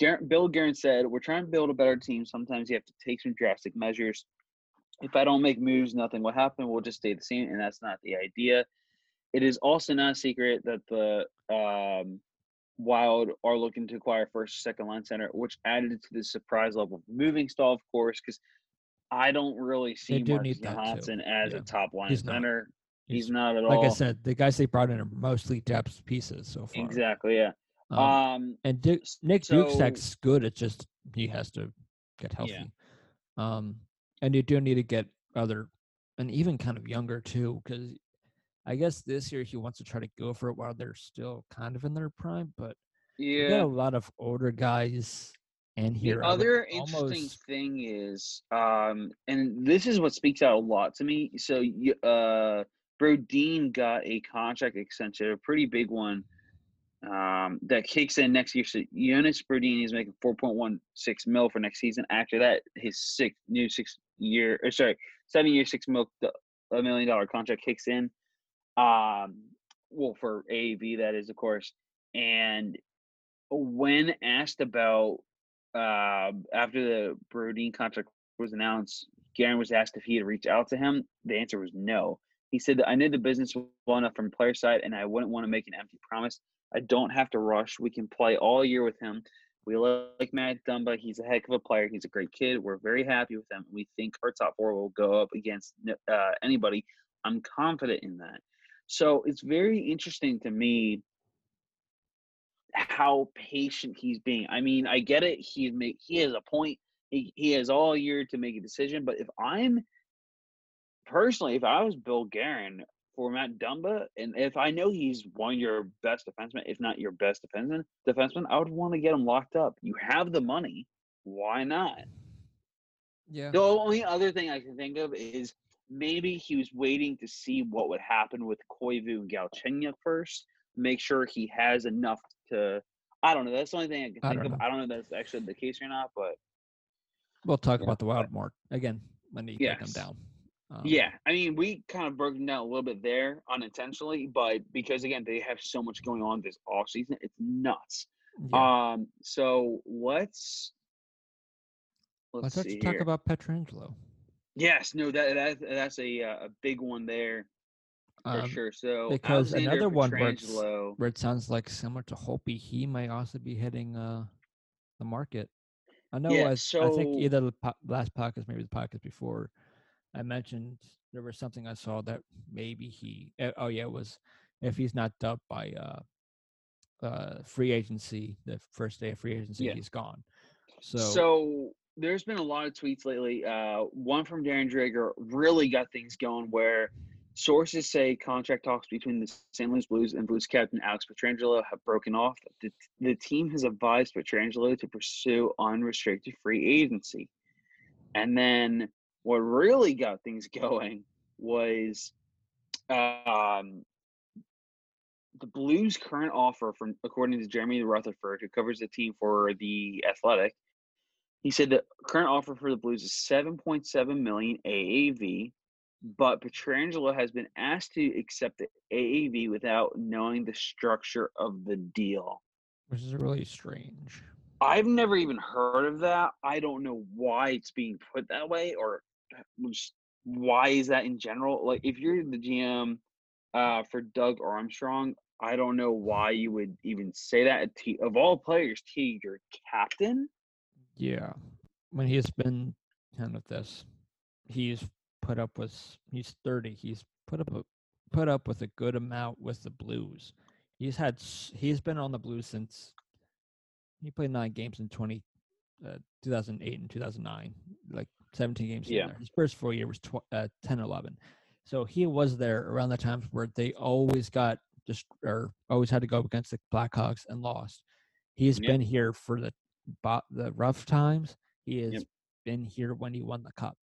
Gar- Bill Guerin said, We're trying to build a better team. Sometimes you have to take some drastic measures. If I don't make moves, nothing will happen. We'll just stay the same. And that's not the idea. It is also not a secret that the um, Wild are looking to acquire first, second line center, which added to the surprise level moving Staal, of course, because I don't really see do Marcus need that too. Johansson as Yeah. a top line He's not. center. He's, He's- not at Like all. Like I said, the guys they brought in are mostly depth pieces so far. exactly. Yeah. Um, Um. and Duke, Nick so- Dukesak's good. It's just he has to get healthy. Yeah. Um, and you do need to get other, and even kind of younger too, because I guess this year he wants to try to go for it while they're still kind of in their prime. But you got Yeah. a lot of older guys in here. The other interesting almost- thing is, um, and this is what speaks out a lot to me. So, you- uh, Brodin got a contract extension, a pretty big one, um, that kicks in next year. So, Jonas Brodin is making four point one six mil for next season. After that, his six new six year, or sorry, seven year, six mil, a million dollar contract kicks in. Um, well, for AAV that is, of course, and when asked about uh, after the Brodin contract was announced, Guerin was asked if he had reached out to him. The answer was no. He said that I knew the business well enough from player side, and I wouldn't want to make an empty promise. I don't have to rush. We can play all year with him. We like Matt Dumba. He's a heck of a player. He's a great kid. We're very happy with him. We think our top four will go up against uh, anybody. I'm confident in that. So it's very interesting to me how patient he's being. I mean, I get it. He make he has a point. He he has all year to make a decision. But if I'm personally, if I was Bill Guerin for Matt Dumba, and if I know he's one of your best defensemen, if not your best defenseman, defenseman, I would want to get him locked up. You have the money. Why not? yeah. The only other thing I can think of is maybe he was waiting to see what would happen with Koivu and Galchenyuk first, make sure he has enough to. I don't know. That's the only thing I can I think don't of. know. I don't know if that's actually the case or not, but We'll talk Yeah, about the Wild more again when you take them down. Um, yeah, I mean, we kind of broke them down a little bit there unintentionally, but because again, they have so much going on this off season, it's nuts. yeah. Um, so let's let's, Let's talk here. about Pietrangelo. Yes, no, that, that that's a uh, a big one there for Um, sure. So because Alexander another one where where it sounds like similar to Hopi, he might also be hitting uh, the market. I know. Yeah, I, I think either the po- last podcast, maybe the podcast before, I mentioned there was something I saw that maybe he. eh, Oh yeah, it was if he's not dubbed by uh, uh, free agency, the first day of free agency, Yeah. he's gone. So, So, there's been a lot of tweets lately. Uh, one from Darren Dreger really got things going where sources say contract talks between the St. Louis Blues and Blues captain Alex Pietrangelo have broken off. The, the team has advised Pietrangelo to pursue unrestricted free agency. And then what really got things *laughs* going was um, the Blues' current offer from according to Jeremy Rutherford, who covers the team for the Athletic, he said the current offer for the Blues is 7.7 million AAV, but Pietrangelo has been asked to accept the AAV without knowing the structure of the deal. which is really strange. I've never even heard of that. I don't know why it's being put that way or just why is that in general. Like if you're the GM uh, for Doug Armstrong, I don't know why you would even say that. Of all players, to your captain. Yeah, when he's been kind of this, he's put up with. He's thirty. He's put up a put up with a good amount with the Blues. He's had. He's been on the Blues since he played nine games in 20, uh, 2008 and 2009, like 17 games. Yeah. His first full year was tw- uh, 10, 11. So he was there around the times where they always got just or always had to go against the Blackhawks and lost. He's Yep. been here for the bo- the rough times. He has Yep. been here when he won the cup,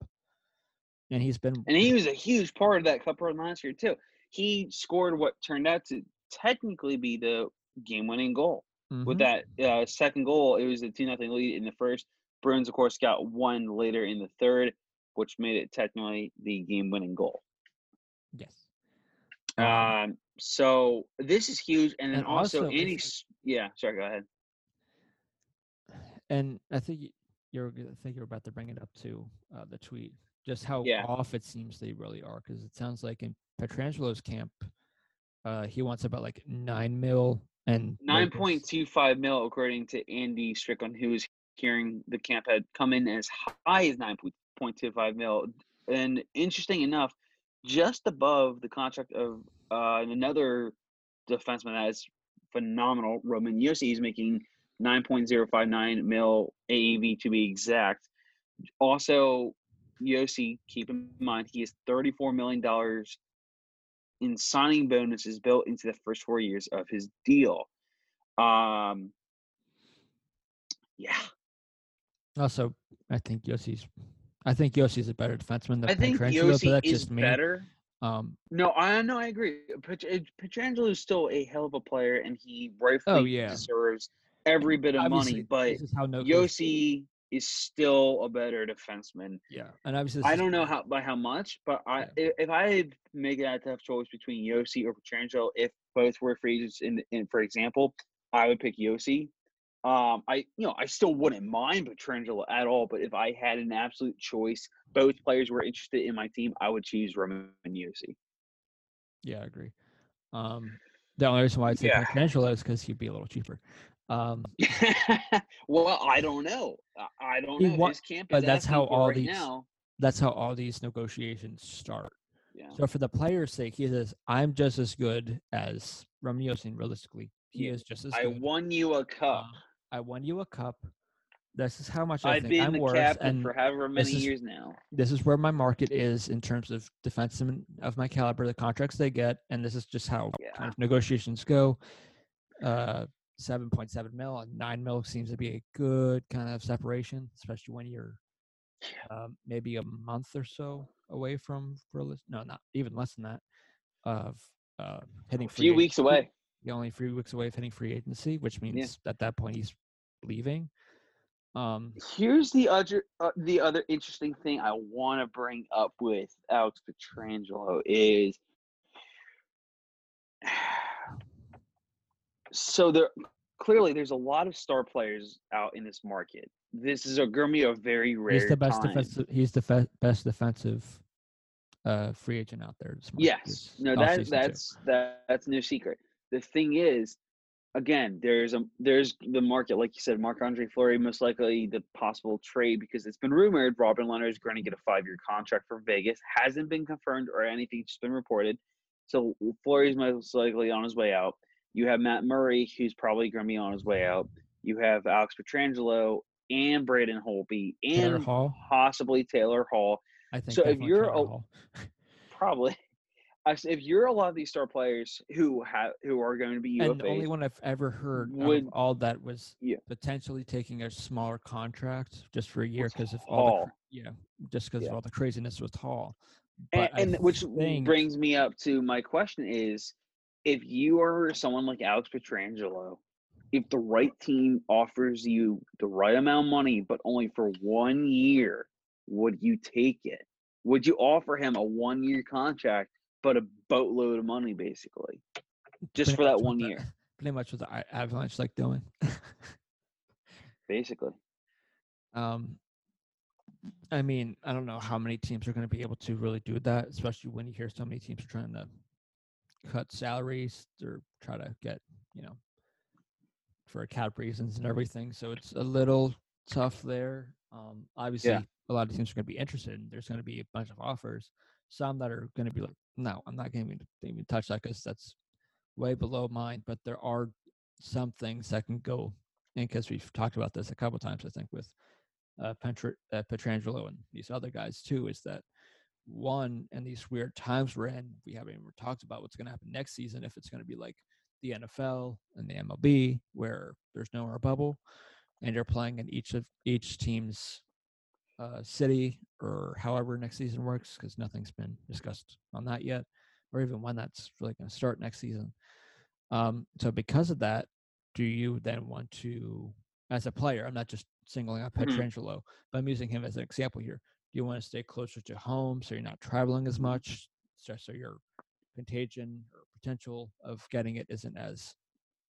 and he's been And he was a huge part of that cup run last year too. He scored what turned out to technically be the game-winning goal. With Mhm. that uh, second goal, it was a two nothing lead in the first. Bruins, of course, got one later in the third, which made it technically the game-winning goal. yes. Um, Um, so this is huge, and then And also, also, Andy. Yeah, sorry, go ahead. And I think you're I think you're about to bring it up to Uh, the tweet, just how Yeah. off it seems they really are, because it sounds like in Pietrangelo's camp, uh, he wants about like nine mil and Nine point two five mil, according to Andy Strickland, who was hearing the camp had come in as high as nine point two five mil. And interesting enough, just above the contract of uh, another defenseman that is phenomenal, Roman Josi. He's making nine point zero five nine mil AAV to be exact. Also, Josi, keep in mind he has thirty four million dollars in signing bonuses built into the first four years of his deal. Um, yeah, Also, I think Josi's. I think Josi's a better defenseman than I think Pietrangelo, but Josi that's is just me. better. Um, No, I know, I agree. Pet- is still a hell of a player, and he rightfully Oh, yeah. deserves every bit of obviously, money. But this is how no Josi is still a better defenseman. Yeah, and obviously, I don't know how by how much, but I Yeah. i- if I make that tough choice between Josi or Pietrangelo, if both were free agents in, in for example, I would pick Josi. Um, I you know I still wouldn't mind Pietrangelo at all, but if I had an absolute choice, both players were interested in my team, I would choose Roman Josi. Yeah, I agree. Um, the only reason why I'd say Yeah. Pietrangelo is because he'd be a little cheaper. Um, *laughs* well, I don't know. I- don't know. wa- His camp but that's how all right these- now. that's how all these negotiations start. Yeah. So for the player's sake, he says, "I'm just as good as Ramiosin. Realistically, he is just as I good. won you a cup. Um, I won you a cup. This is how much I I've think been I'm the worth, captain and for however many is- years now. this is where my market is in terms of defensemen of my caliber, the contracts they get, and this is just how Yeah. kind of negotiations go. Uh, seven point seven mil and nine mil seems to be a good kind of separation, especially when you're um, maybe a month or so away from realis- no, not even less than that of uh, hitting A few weeks agency. away. You're only three weeks away of hitting free agency, which means at that point he's leaving. Um, Here's the other uh, the other interesting thing I want to bring up with Alex Pietrangelo is so there clearly there's a lot of star players out in this market. This is a gonna be a very rare he's the best time. defensive. He's the fe- best defensive uh, free agent out there. this Yes, no, that that's that, that's no secret. The thing is, again, there's a there's the market, like you said, Marc Andre Fleury most likely the possible trade because it's been rumored Robin Lehner is going to get a five year contract for Vegas. Hasn't been confirmed or anything, just been reported. So Fleury's most likely on his way out. You have Matt Murray, who's probably going to be on his way out. You have Alex Pietrangelo and Braden Holtby Taylor and Hall. possibly Taylor Hall I think so if you're a- *laughs* probably. If you're a lot of these star players who have who are going to be and the only one I've ever heard would- of all that was Yeah. potentially taking a smaller contract just for a year because of all the yeah, just because Yeah. of all the craziness with Hall. and, But I and which brings me up to my question is, if you are someone like Alex Pietrangelo, if the right team offers you the right amount of money, but only for one year, would you take it? Would you offer him a one year contract, but a boatload of money, basically, just pretty for that one the- year? *laughs* Pretty much what the Avalanche like doing. *laughs* Basically, Um, I mean, I don't know how many teams are going to be able to really do that, especially when you hear so many teams are trying to cut salaries or try to get, you know, for cap reasons and everything. So it's a little tough there. Um, obviously, a lot of teams are going to be interested. And there's going to be a bunch of offers. Some that are going to be like, no, I'm not going to even touch that because that's way below mine. But there are some things that can go, and because we've talked about this a couple times, I think with uh, Petra- uh, Pietrangelo and these other guys too, is that one and these weird times we're in, we haven't even talked about what's going to happen next season. If it's going to be like the NFL and the MLB, where there's no more bubble, and you're playing in each of each team's uh, city or however next season works, because nothing's been discussed on that yet, or even when that's really going to start next season. Um, so because of that, do you then want to, as a player, I'm not just singling out. Pietrangelo, but I'm using him as an example here. You want to stay closer to home so you're not traveling as much, so, so your contagion or potential of getting it isn't as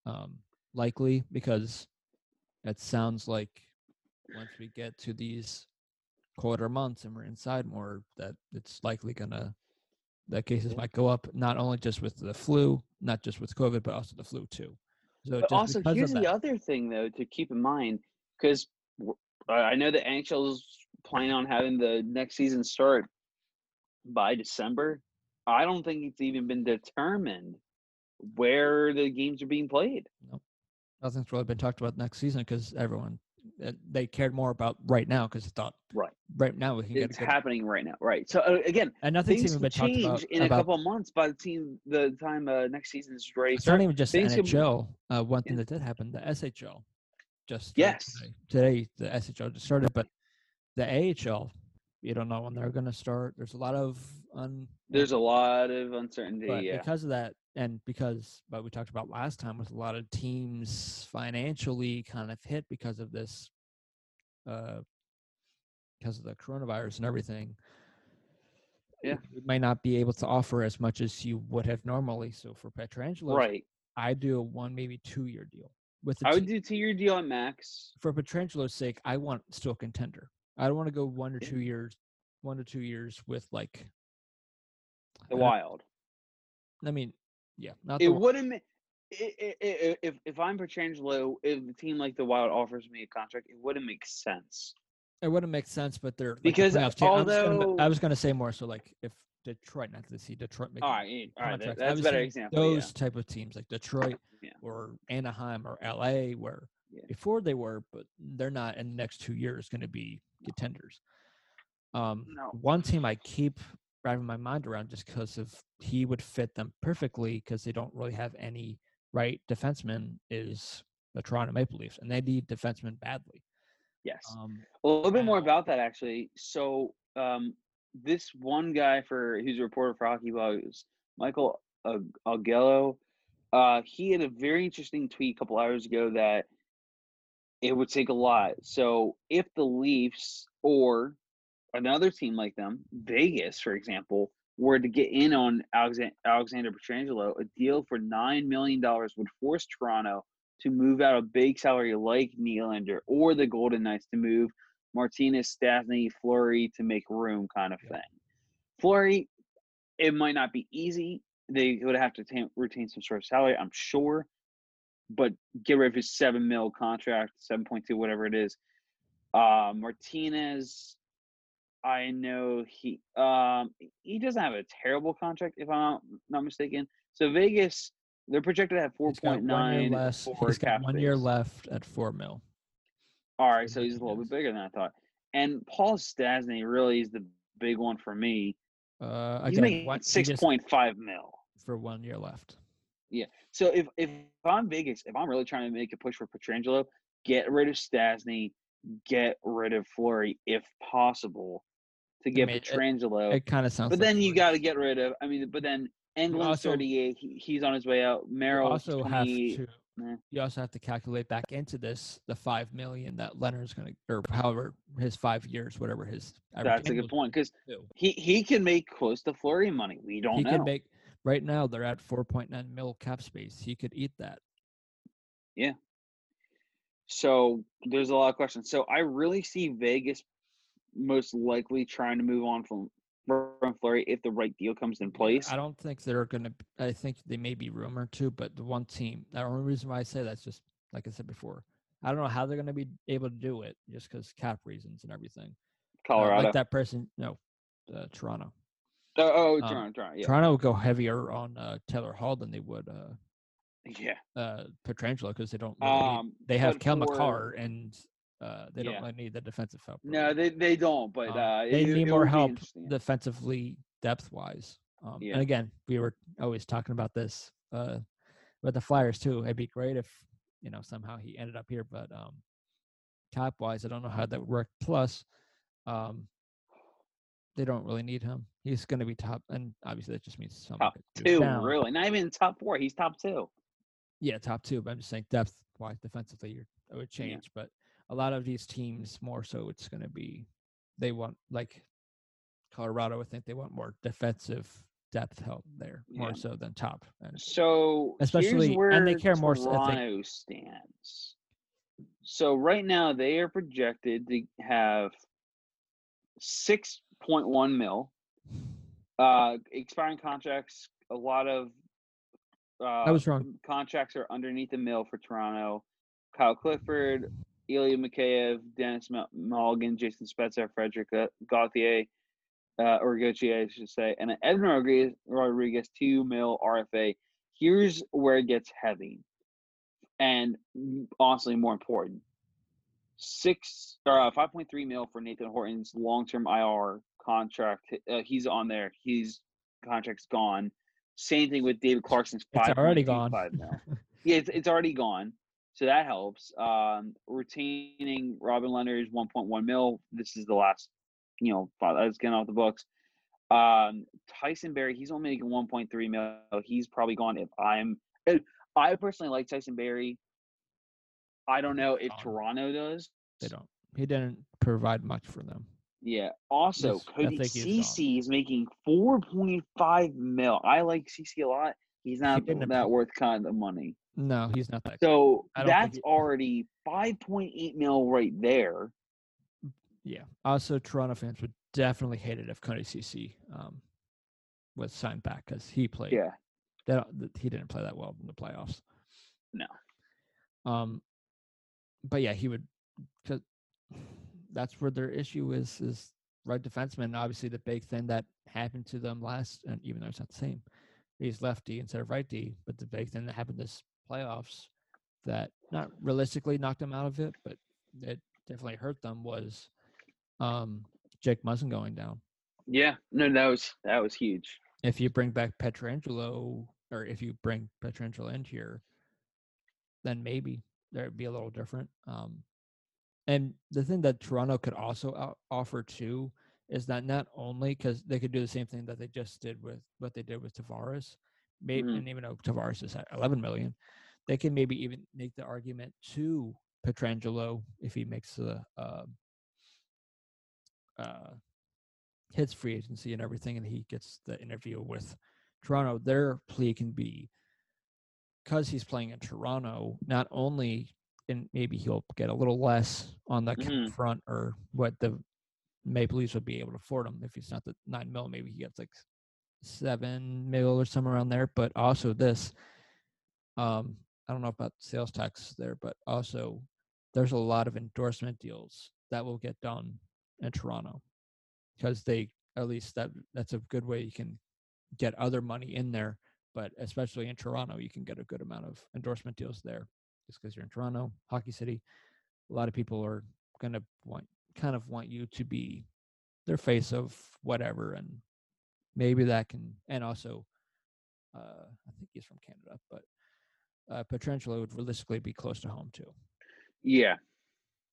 um, likely? Because it sounds like once we get to these quarter months and we're inside more, that it's likely gonna that cases might go up not only just with the flu, not just with COVID, but also the flu too. So But also, here's the that, other thing though to keep in mind, because I know the NHL's planning on having the next season start by December. I don't think it's even been determined where the games are being played. nothing's really been talked about next season because everyone uh, they cared more about right now because they thought Right. right now we can get It's a good happening right now, right? So uh, again, and nothing's things even been talked change about in a about couple of months by the team the time uh, next season is ready. It's not even just the things can- Uh, one thing Yeah. that did happen, the SHL, just Yes. today, today the SHL just started, but the AHL, you don't know when they're going to start. There's a lot of un. There's a lot of uncertainty. but yeah, because of that, and because what we talked about last time was a lot of teams financially kind of hit because of this, uh, because of the coronavirus and everything. Yeah. you might not be able to offer as much as you would have normally. So for Pietrangelo, right. I do a one maybe two year deal with I would do two-year deal at max. for Pietrangelo's sake. I want still contender. I don't want to go one or two years, one to two years with like. The uh, Wild. I mean, yeah, not It wouldn't. ma- i- i- i- If if I'm Pietrangelo, if a team like the Wild offers me a contract, it wouldn't make sense. it wouldn't make sense, but they're like Because playoff team. I was gonna- although- I was going to say more so like if Detroit, not to see Detroit All right, all right, that-. That's a better example. yeah. Those type of teams like Detroit Yeah. or Anaheim or LA, where Yeah. before they were, but they're not in the next two years going to be contenders. Um, No. one team I keep wrapping my mind around just because of he would fit them perfectly because they don't really have any right defenseman is the Toronto Maple Leafs, and they need defensemen badly. Yes. Um, A little bit more about that actually. So um, this one guy for who's a reporter for Hockey Blog is Michael Augello. Uh, he had a very interesting tweet a couple hours ago that it would take a lot. So if the Leafs or another team like them, Vegas, for example, were to get in on Alexander, Alexander Pietrangelo, a deal for nine million dollars would force Toronto to move out a big salary like Nylander or the Golden Knights to move Martinez, Stastny, Fleury to make room, kind of thing. Fleury, it might not be easy. They would have to tam- retain some sort of salary, I'm sure, but get rid of his seven mil contract, seven point two, whatever it is. Uh, Martinez, I know he um he doesn't have a terrible contract if I'm not, not mistaken. So Vegas, they're projected have four point one year nine less. He's got one year left at four mil. All right, so he's a little bit bigger than I thought. And Paul Stastny really is the big one for me. Uh, He's again, making six point five mil. for one year left. So if if I'm Vegas, if I'm really trying to make a push for Pietrangelo, get rid of Stastny, get rid of Fleury if possible, to get mean, Pietrangelo. It kind of sounds. but like then you got to get rid of. I mean, but then Engelland's also- 38. He, he's on his way out. Merrill also have to eh. you also have to calculate back into this the five million that Lehner's going to or however his five years whatever his average That's a good point because he he can make close to Fleury money. We don't he know. can make right now they're at 4.9 mil cap space he could eat that Yeah. So there's a lot of questions. So I really see Vegas most likely trying to move on from from Fleury if the right deal comes in place. i don't think they're going to i think they may be rumored to but the one team the only reason why i say that's just like i said before i don't know how they're going to be able to do it just because cap reasons and everything Uh, Colorado. like that person no uh, toronto oh, oh, um, Toronto, Toronto. Yeah. toronto would go heavier on uh, taylor hall than they would uh, yeah. uh, Pietrangelo because they don't really need Um, they have Kel McCarr and uh, they Yeah. don't really need the defensive help. No, they they don't. But Um, uh, they need more help defensively, depth wise. Um, Yeah. And again, we were always talking about this uh, with the Flyers too. It'd be great if you know somehow he ended up here, but um, cap wise, I don't know how that would work. Plus, um, they don't really need him. He's going to be top, and obviously that just means someone top two, down. really. Not even top four. He's top two. Yeah, top two. But I'm just saying depth wise, defensively, you're, it would change. But a lot of these teams, more so, it's going to be they want like Colorado. I think they want more defensive depth help there, more Yeah. so than top. And So Especially- here's where and they care more s- I think- Toronto stands. So right now they are projected to have six point one mil. Uh, expiring contracts. A lot of Uh, was wrong. Contracts are underneath the mill for Toronto. Kyle Clifford, Ilya Mikheyev, Denis Malgin, Jason Spezza, Frederick Gauthier, uh, or Gauthier, I should say, and Evan Rodriguez, Rodrigues, two mil RFA. Here's where it gets heavy, and honestly, more important: six or uh, five point three mil for Nathan Horton's long term IR contract. Uh, he's on there. His contract's gone. Same thing with David Clarkson's five. It's already gone. Five mil. *laughs* yeah, it's, it's already gone. So that helps. Um, retaining Robin Lehner is 1.1 mil. This is the last, you know, that's getting off the books. Um, Tyson Barrie, he's only making 1.3 mil. He's probably gone. If I'm, I personally like Tyson Barrie. I don't know if Toronto does. They don't. He didn't provide much for them. Yeah. Also, He's- Cody Ceci is making 4.5 mil. I like Ceci a lot. He's not that worth kind of money. No, he's not that. So that's he- already 5.8 mil right there. Yeah. Also, Toronto fans would definitely hate it if Cody Ceci um, was signed back because he played. Yeah. That he didn't play that well in the playoffs. No. Um, but yeah, he would. Cause that's where their issue is is right defenseman. Obviously, the big thing that happened to them last, and even though it's not the same, he's lefty instead of righty. But the big thing that happened this playoffs that not realistically knocked them out of it, but it definitely hurt them was um, Jake Muzzin going down. Yeah, no, that was that was huge. If you bring back Pietrangelo, or if you bring Pietrangelo in here, then maybe there'd be a little different. Um, and the thing that Toronto could also offer too is that not only because they could do the same thing that they just did with what they did with Tavares, maybe mm-hmm. and even though Tavares is at 11 million, they can maybe even make the argument to Pietrangelo if he makes the uh, uh, hits free agency and everything, and he gets the interview with Toronto. Their plea can be because he's playing in Toronto. Not only and maybe he'll get a little less on the mm-hmm. front or what the Maple Leafs would be able to afford him if he's not the nine mil. Maybe he gets like seven mil or somewhere around there. But also this, um, I don't know about sales tax there, but also there's a lot of endorsement deals that will get done in Toronto because they at least that that's a good way you can get other money in there. But especially in Toronto, you can get a good amount of endorsement deals there just because you're in Toronto, Hockey City. A lot of people are gonna want kind of want you to be their face of whatever, and maybe that can. And also, uh, I think he's from Canada, but uh, Pietrangelo would realistically be close to home too. Yeah,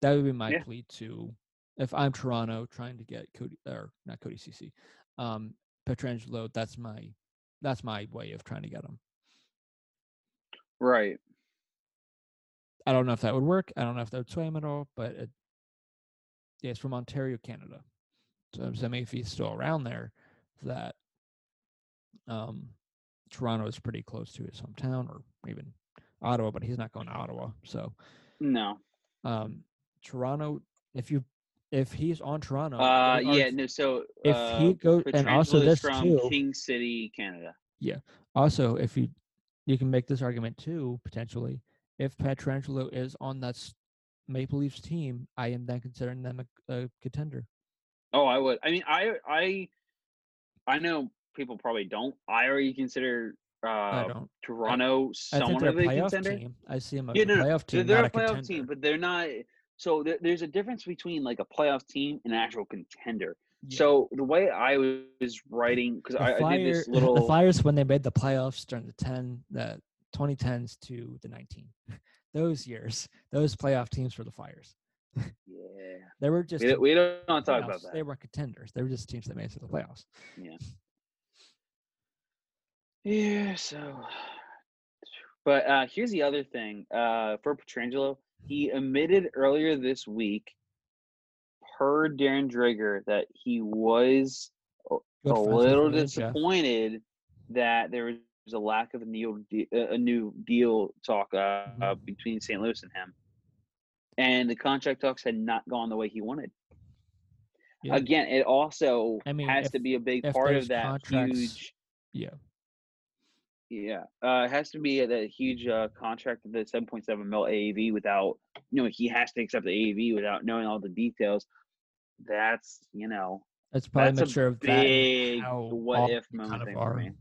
that would be my yeah. plea to. If I'm Toronto trying to get Cody or not Cody Ceci, um, Pietrangelo, that's my that's my way of trying to get him. Right. I don't know if that would work. I don't know if that would sway him at all, but it, yeah, it's from Ontario, Canada. So I'm assuming if he's still around there, that um, Toronto is pretty close to his hometown or even Ottawa, but he's not going to Ottawa. So no. Um, Toronto, if you if he's on Toronto, uh, yeah, no. So if uh, he goes, and also this from too, King City, Canada. Yeah. Also, if you you can make this argument too, potentially, if Pietrangelo is on that Maple Leafs team, I am then considering them a, a, contender. Oh, I would. I mean, I I I know people probably don't. I already consider uh, Toronto I, somewhat I of a contender. Team. I see them yeah, a no, playoff team. They're a playoff contender. team, but they're not. So there, there's a difference between like a playoff team and an actual contender. Yeah. So the way I was writing because I, I, did this *laughs* little the Flyers when they made the playoffs during the ten the 2010s to the 19. *laughs* those years, those playoff teams for the Flyers. *laughs* Yeah. they were just we, we don't talk about that. They were contenders. They were just teams that made it to the playoffs. Yeah. *laughs* Yeah, so but uh here's the other thing. Uh for Pietrangelo, he admitted earlier this week per Darren Dreger that he was a, a little disappointed that there was a lack of a new a new deal talk uh, uh, mm-hmm. between St. Louis and him, and the contract talks had not gone the way he wanted. Yeah. Again, it also I mean, has if, to be a big part of that huge. Yeah. Yeah, uh, it has to be at a huge uh, contract of the 7.7 mil AAV without, you know, he has to accept the AAV without knowing all the details. That's, you know, It's probably a that's a of that big what if moment kind of thing for me.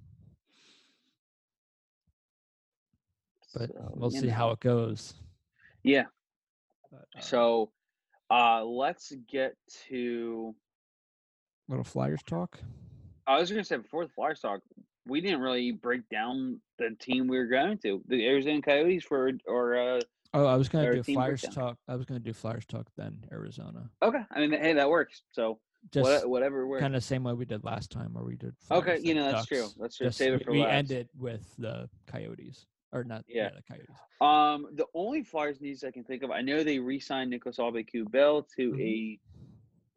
But So, we'll you see how it goes. Yeah. But, uh, So, uh, let's get to. little Flyers talk. I was gonna say before the Flyers talk, we didn't really break down the team we were going to the Arizona Coyotes for or uh, Oh, I was gonna do Flyers breakdown. talk. I was gonna do Flyers talk then Arizona. okay. I mean, hey, that works. So Just what, whatever works. kind of same way we did last time, where we did. Okay, you and know that's true. Ducks. That's true. Just Save it for last. we last. ended with the Coyotes, or not? Yeah, Yeah. the Coyotes. Um, the only Flyers news I can think of, I know they re-signed Nicholas Aube Bell to Mhm. a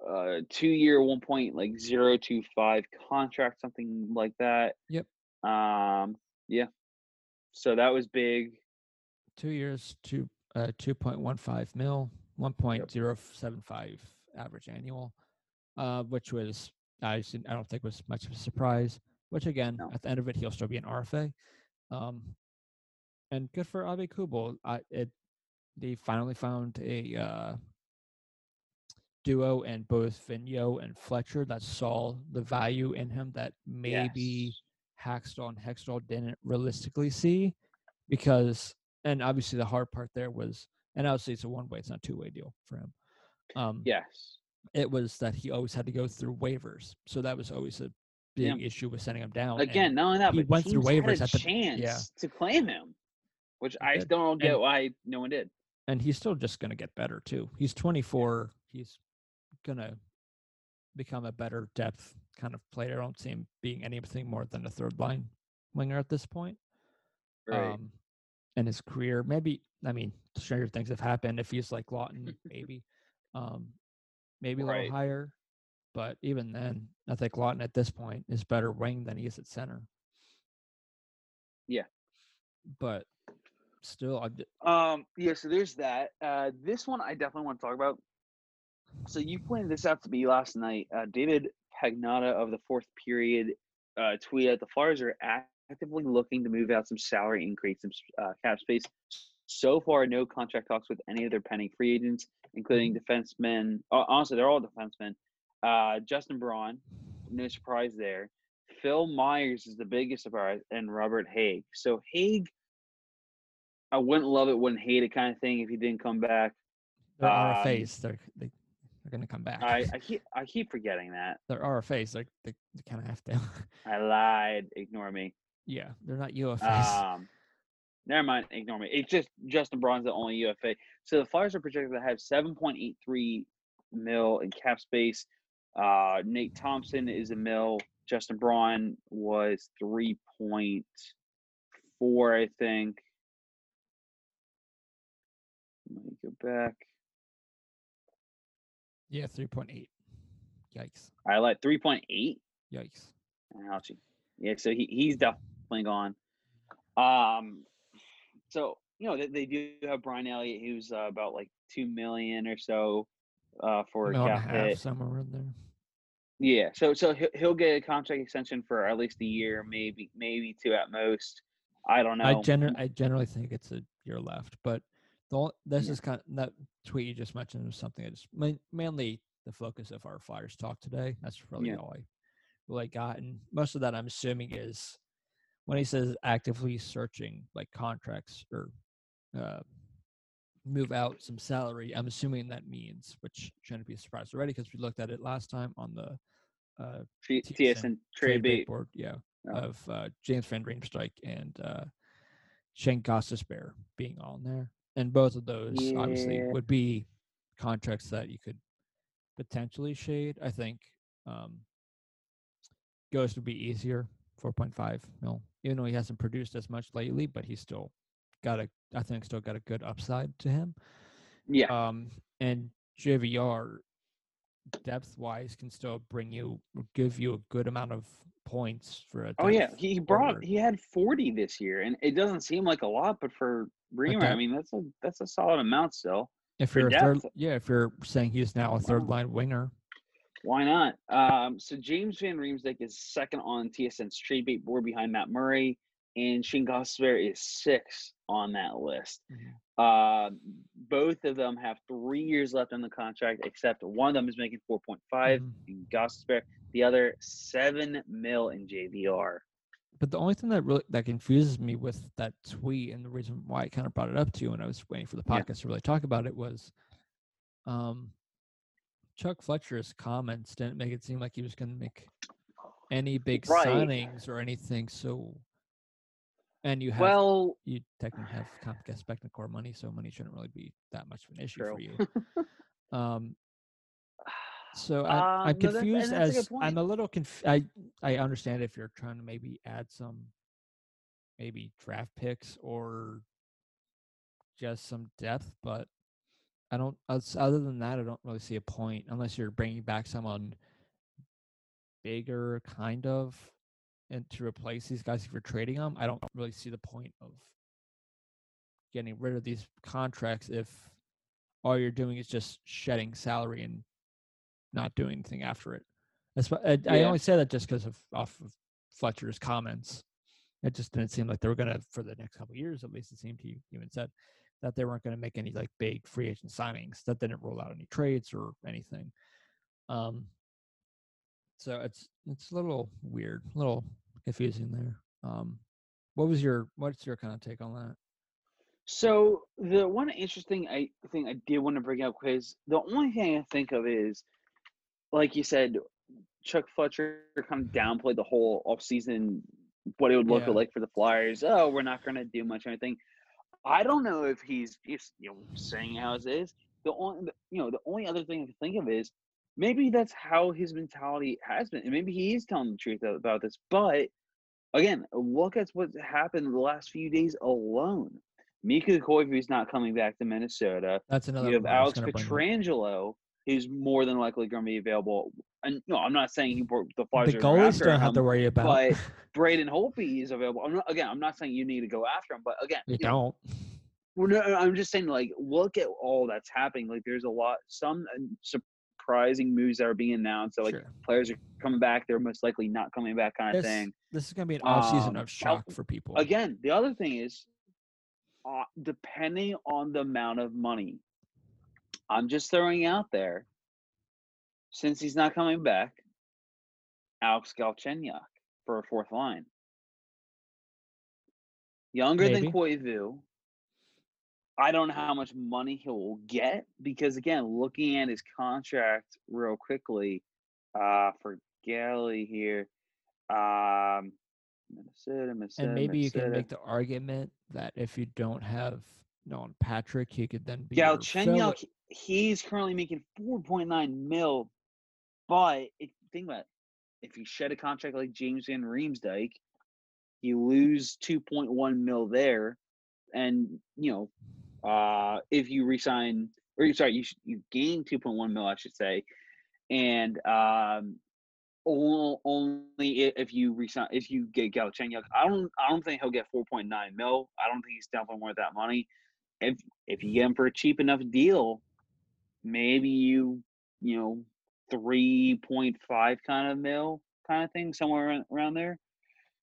uh two-year, one point like zero two five contract, something like that. Yep. Um, yeah. So that was big. Two years, two uh, two point one five mil, one point zero seven five average annual, uh, which was I I don't think was much of a surprise. Which again, No. at the end of it, he'll still be an RFA. Um, and good for Aubé-Kubel. I it they finally found a uh, duo in both Vigneault and Fletcher that saw the value in him that maybe Yes. Hakstol and Hextall didn't realistically see because and obviously the hard part there was and obviously it's a one way, it's not two way deal for him. Um Yes. it was that he always had to go through waivers. So that was always a Yeah. big issue with sending him down. and Again, not only that, he but went through waivers had a at the- chance yeah. to claim him, which I still don't get And- why no one did. and he's still just going to get better too. He's 24. He's going to become a better depth kind of player. I don't see him being anything more than a third line winger at this point. Right. Um, in his career, maybe I mean, stranger things have happened. If he's like Laughton, *laughs* maybe, um, maybe a little higher. But even then, I think Laughton at this point is better wing than he is at center. Yeah. But still, I, Um, yeah, so there's that. Uh, this one I definitely want to talk about. So you pointed this out to me last night. Uh, David Pagnotta of the fourth period uh, tweeted the Flyers are actively looking to move out some salary increase, some uh, cap space. So far, no contract talks with any of their pending free agents, including defensemen. Uh, honestly, they're all defensemen. Uh, Justin Braun, no surprise there. Phil Myers is the biggest surprise, and Robert Hagg. So Hagg I wouldn't love it, wouldn't hate it kind of thing if he didn't come back. they're Um, RFAs. They're they, they're going to come back. I, I *laughs* keep I keep forgetting that. they're RFAs. They're, they they kind of have to. *laughs* I lied. Ignore me. yeah, they're not UFAs. Um, never mind. Ignore me. It's just Justin Braun's the only UFA. So the Flyers are projected to have seven point eight three mil in cap space. Uh, Nate Thompson is a mil. Justin Braun was three point four, I think. Let me go back. yeah, three point eight. Yikes! I like three point eight. Yikes! Ouchie. Yeah, so he, he's definitely gone. Um, so you know they, they do have Brian Elliott, who's uh, about like two million or so uh, for a Mil and a cap half hit. somewhere in there. Yeah, so so he'll, he'll get a contract extension for at least a year, maybe maybe two at most. I don't know. I gener- I generally think it's a year left, but the this Yeah. is kind of that tweet you just mentioned was something that's main, mainly the focus of our Flyers talk today. That's really Yeah. all I really got, and most of that I'm assuming is when he says actively searching like contracts or uh, move out some salary. I'm assuming that means, which shouldn't be a surprise already because we looked at it last time on the uh, T- TSN trade bait. board, yeah, Oh. of uh, James Van Riemsdyk and uh, Shane Gostisbehere being on there, and both of those obviously would be contracts that you could potentially shade. I think um, Ghost would be easier, four point five mil, even though he hasn't produced as much lately, but he's still got a, I think, still got a good upside to him. Yeah, Um, and JVR depth wise can still bring you give you a good amount of points for a oh yeah, he, brought forward. he had forty this year, and it doesn't seem like a lot, but for Bremer, I mean that's a that's a solid amount still. if you're a third yeah if you're saying he's now a third line winger Why not? Um, so James Van Riemsdyk is second on TSN's trade bait board behind Matt Murray, and Shane Gostisbehere is sixth on that list. Mhm. Uh, both of them have three years left on the contract, except one of them is making 4.5 Mhm. in the other seven mil in JVR. But the only thing that really that confuses me with that tweet and the reason why I kind of brought it up to you when I was waiting for the Yeah. podcast to really talk about it was um Chuck Fletcher's comments didn't make it seem like he was gonna make any big Right. signings or anything. So and you have Well, you technically have Comcast Spectacor money, so money shouldn't really be that much of an issue True. for you. *laughs* Um so I'm, Uh, I'm no, that- and confused that's as I'm a little conf- I I understand if you're trying to maybe add some maybe draft picks or just some depth, but I don't. Other than that, I don't really see a point unless you're bringing back someone bigger, kind of, and to replace these guys if you're trading them. I don't really see the point of getting rid of these contracts if all you're doing is just shedding salary and not doing anything after it. That's why I, I only say that just because of off of Fletcher's comments. It just didn't seem like they were gonna for the next couple of years, at least it seemed he even said that they weren't gonna make any like big free agent signings. That didn't roll out any trades or anything. Um so it's it's a little weird, a little confusing there. Um what was your what's your kind of take on that? So the one interesting I thing I did want to bring up because the only thing I think of is, like you said, Chuck Fletcher kind of downplayed the whole offseason, what it would look Yeah. like for the Flyers. Oh, we're not going to do much or anything. I don't know if he's just you know saying how it is. The only you know the only other thing I can think of is maybe that's how his mentality has been, and maybe he is telling the truth about this. But again, look at what's happened the last few days alone. Mikko Koivu's not coming back to Minnesota. That's another You have Alex. Pietrangelo, who's more than likely going to be available. And no, I'm not saying he the Flyers The goalies don't have to worry about. but *laughs* Braden Holtby is available. I'm not, again, I'm not saying you need to go after him, but again, you you don't. well, no, I'm just saying, like, look at all that's happening. Like, there's a lot, some uh, surprising moves that are being announced. So, like, Sure. players are coming back, they're most likely not coming back, kind of thing. this is gonna be an off season Um, of shock for people. Again, the other thing is, uh, depending on the amount of money, I'm just throwing out there, since he's not coming back, Alex Galchenyuk for a fourth line. Younger Maybe. than Koivu. I don't know how much money he will get because again, looking at his contract real quickly, uh, for Galley here, um, Minnesota, Minnesota, and maybe you can make the argument that if you don't have Nolan Patrick, he could then be Galchenyuk, he's currently making 4.9 mil, but think about it, if you shed a contract like James Van Riemsdyk, you lose 2.1 mil there, and you know, uh, if you resign, or sorry, you you gain 2.1 mil, I should say, and um, only if you resign if you get Galchenyuk. I don't I don't think he'll get 4.9 mil. I don't think he's definitely worth that money. If if you get him for a cheap enough deal, maybe you you know 3.5 kind of mil kind of thing somewhere around, there.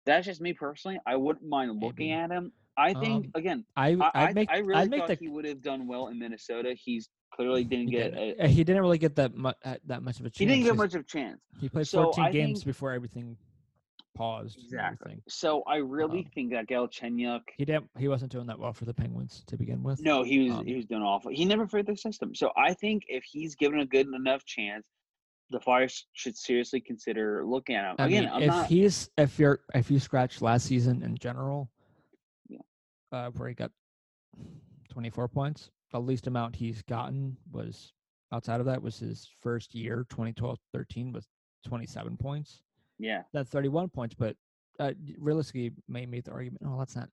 That's just me personally. I wouldn't mind looking Maybe. at him. I think Um, again, I I, I, make I really I'd thought the he would have done well in Minnesota. He's clearly didn't he get didn't, a, uh, he didn't really get that much that much of a chance. he didn't get much of a chance. He played So 14 I games think- before everything paused. Exactly. So I really Um, think that Galchenyuk. He didn't. He wasn't doing that well for the Penguins to begin with. No, he was Um, he was doing awful. He never fit the system. So I think if he's given a good enough chance, the Flyers should seriously consider looking at him. I Again, mean, I'm if not. he's if you're if you scratch last season in general, Yeah. uh, where he got 24 points, the least amount he's gotten was outside of that was his first year, 2012-13, was 27 points. Yeah, That's 31 points, but uh, realistically, may make the argument, oh, that's not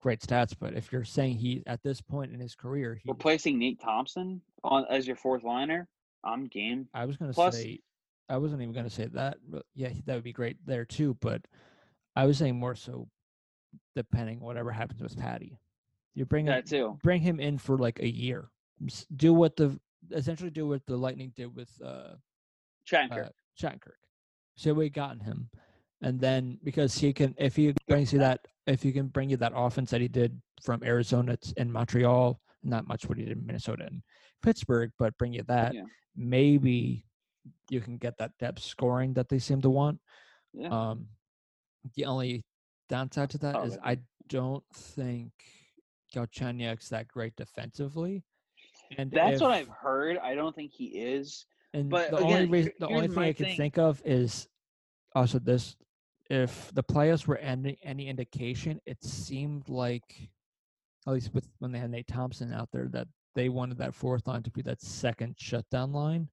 great stats. But if you're saying he at this point in his career, he replacing Nate Thompson on as your fourth liner, I'm game. I was gonna Plus- say, I wasn't even gonna say that. But yeah, that would be great there too. But I was saying more so, depending whatever happens with Patty, you bring him, That too. bring him in for like a year. Do what the essentially do what the Lightning did with uh, Shattenkirk. uh Shattenkirk. So we gotten him, and then because he can, if he brings you that, if he can bring you that offense that he did from Arizona and Montreal, not much what he did in Minnesota and Pittsburgh, but bring you that, Yeah. maybe you can get that depth scoring that they seem to want. Yeah. Um, the only downside to that Oh, is. I don't think Galchenyuk's that great defensively. And That's what I've heard. I don't think he is. And But the only reason, the only thing I can thing. think of is also this: if the players were any any indication, it seemed like, at least with when they had Nate Thompson out there, that they wanted that fourth line to be that second shutdown line,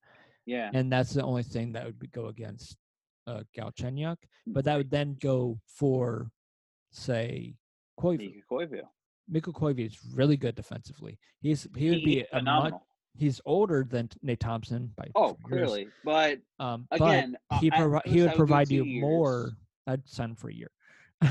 Yeah. and that's the only thing that would be, go against uh, Galchenyuk. But that would then go for, say, Koivu. Mikko Koivu. Is really good defensively. He's he would He- be a much. He's older than Nate Thompson by Oh, years. clearly. But Um, again, but uh, he provi- he would I would give provide you years. more. I'd sign for a year. *laughs*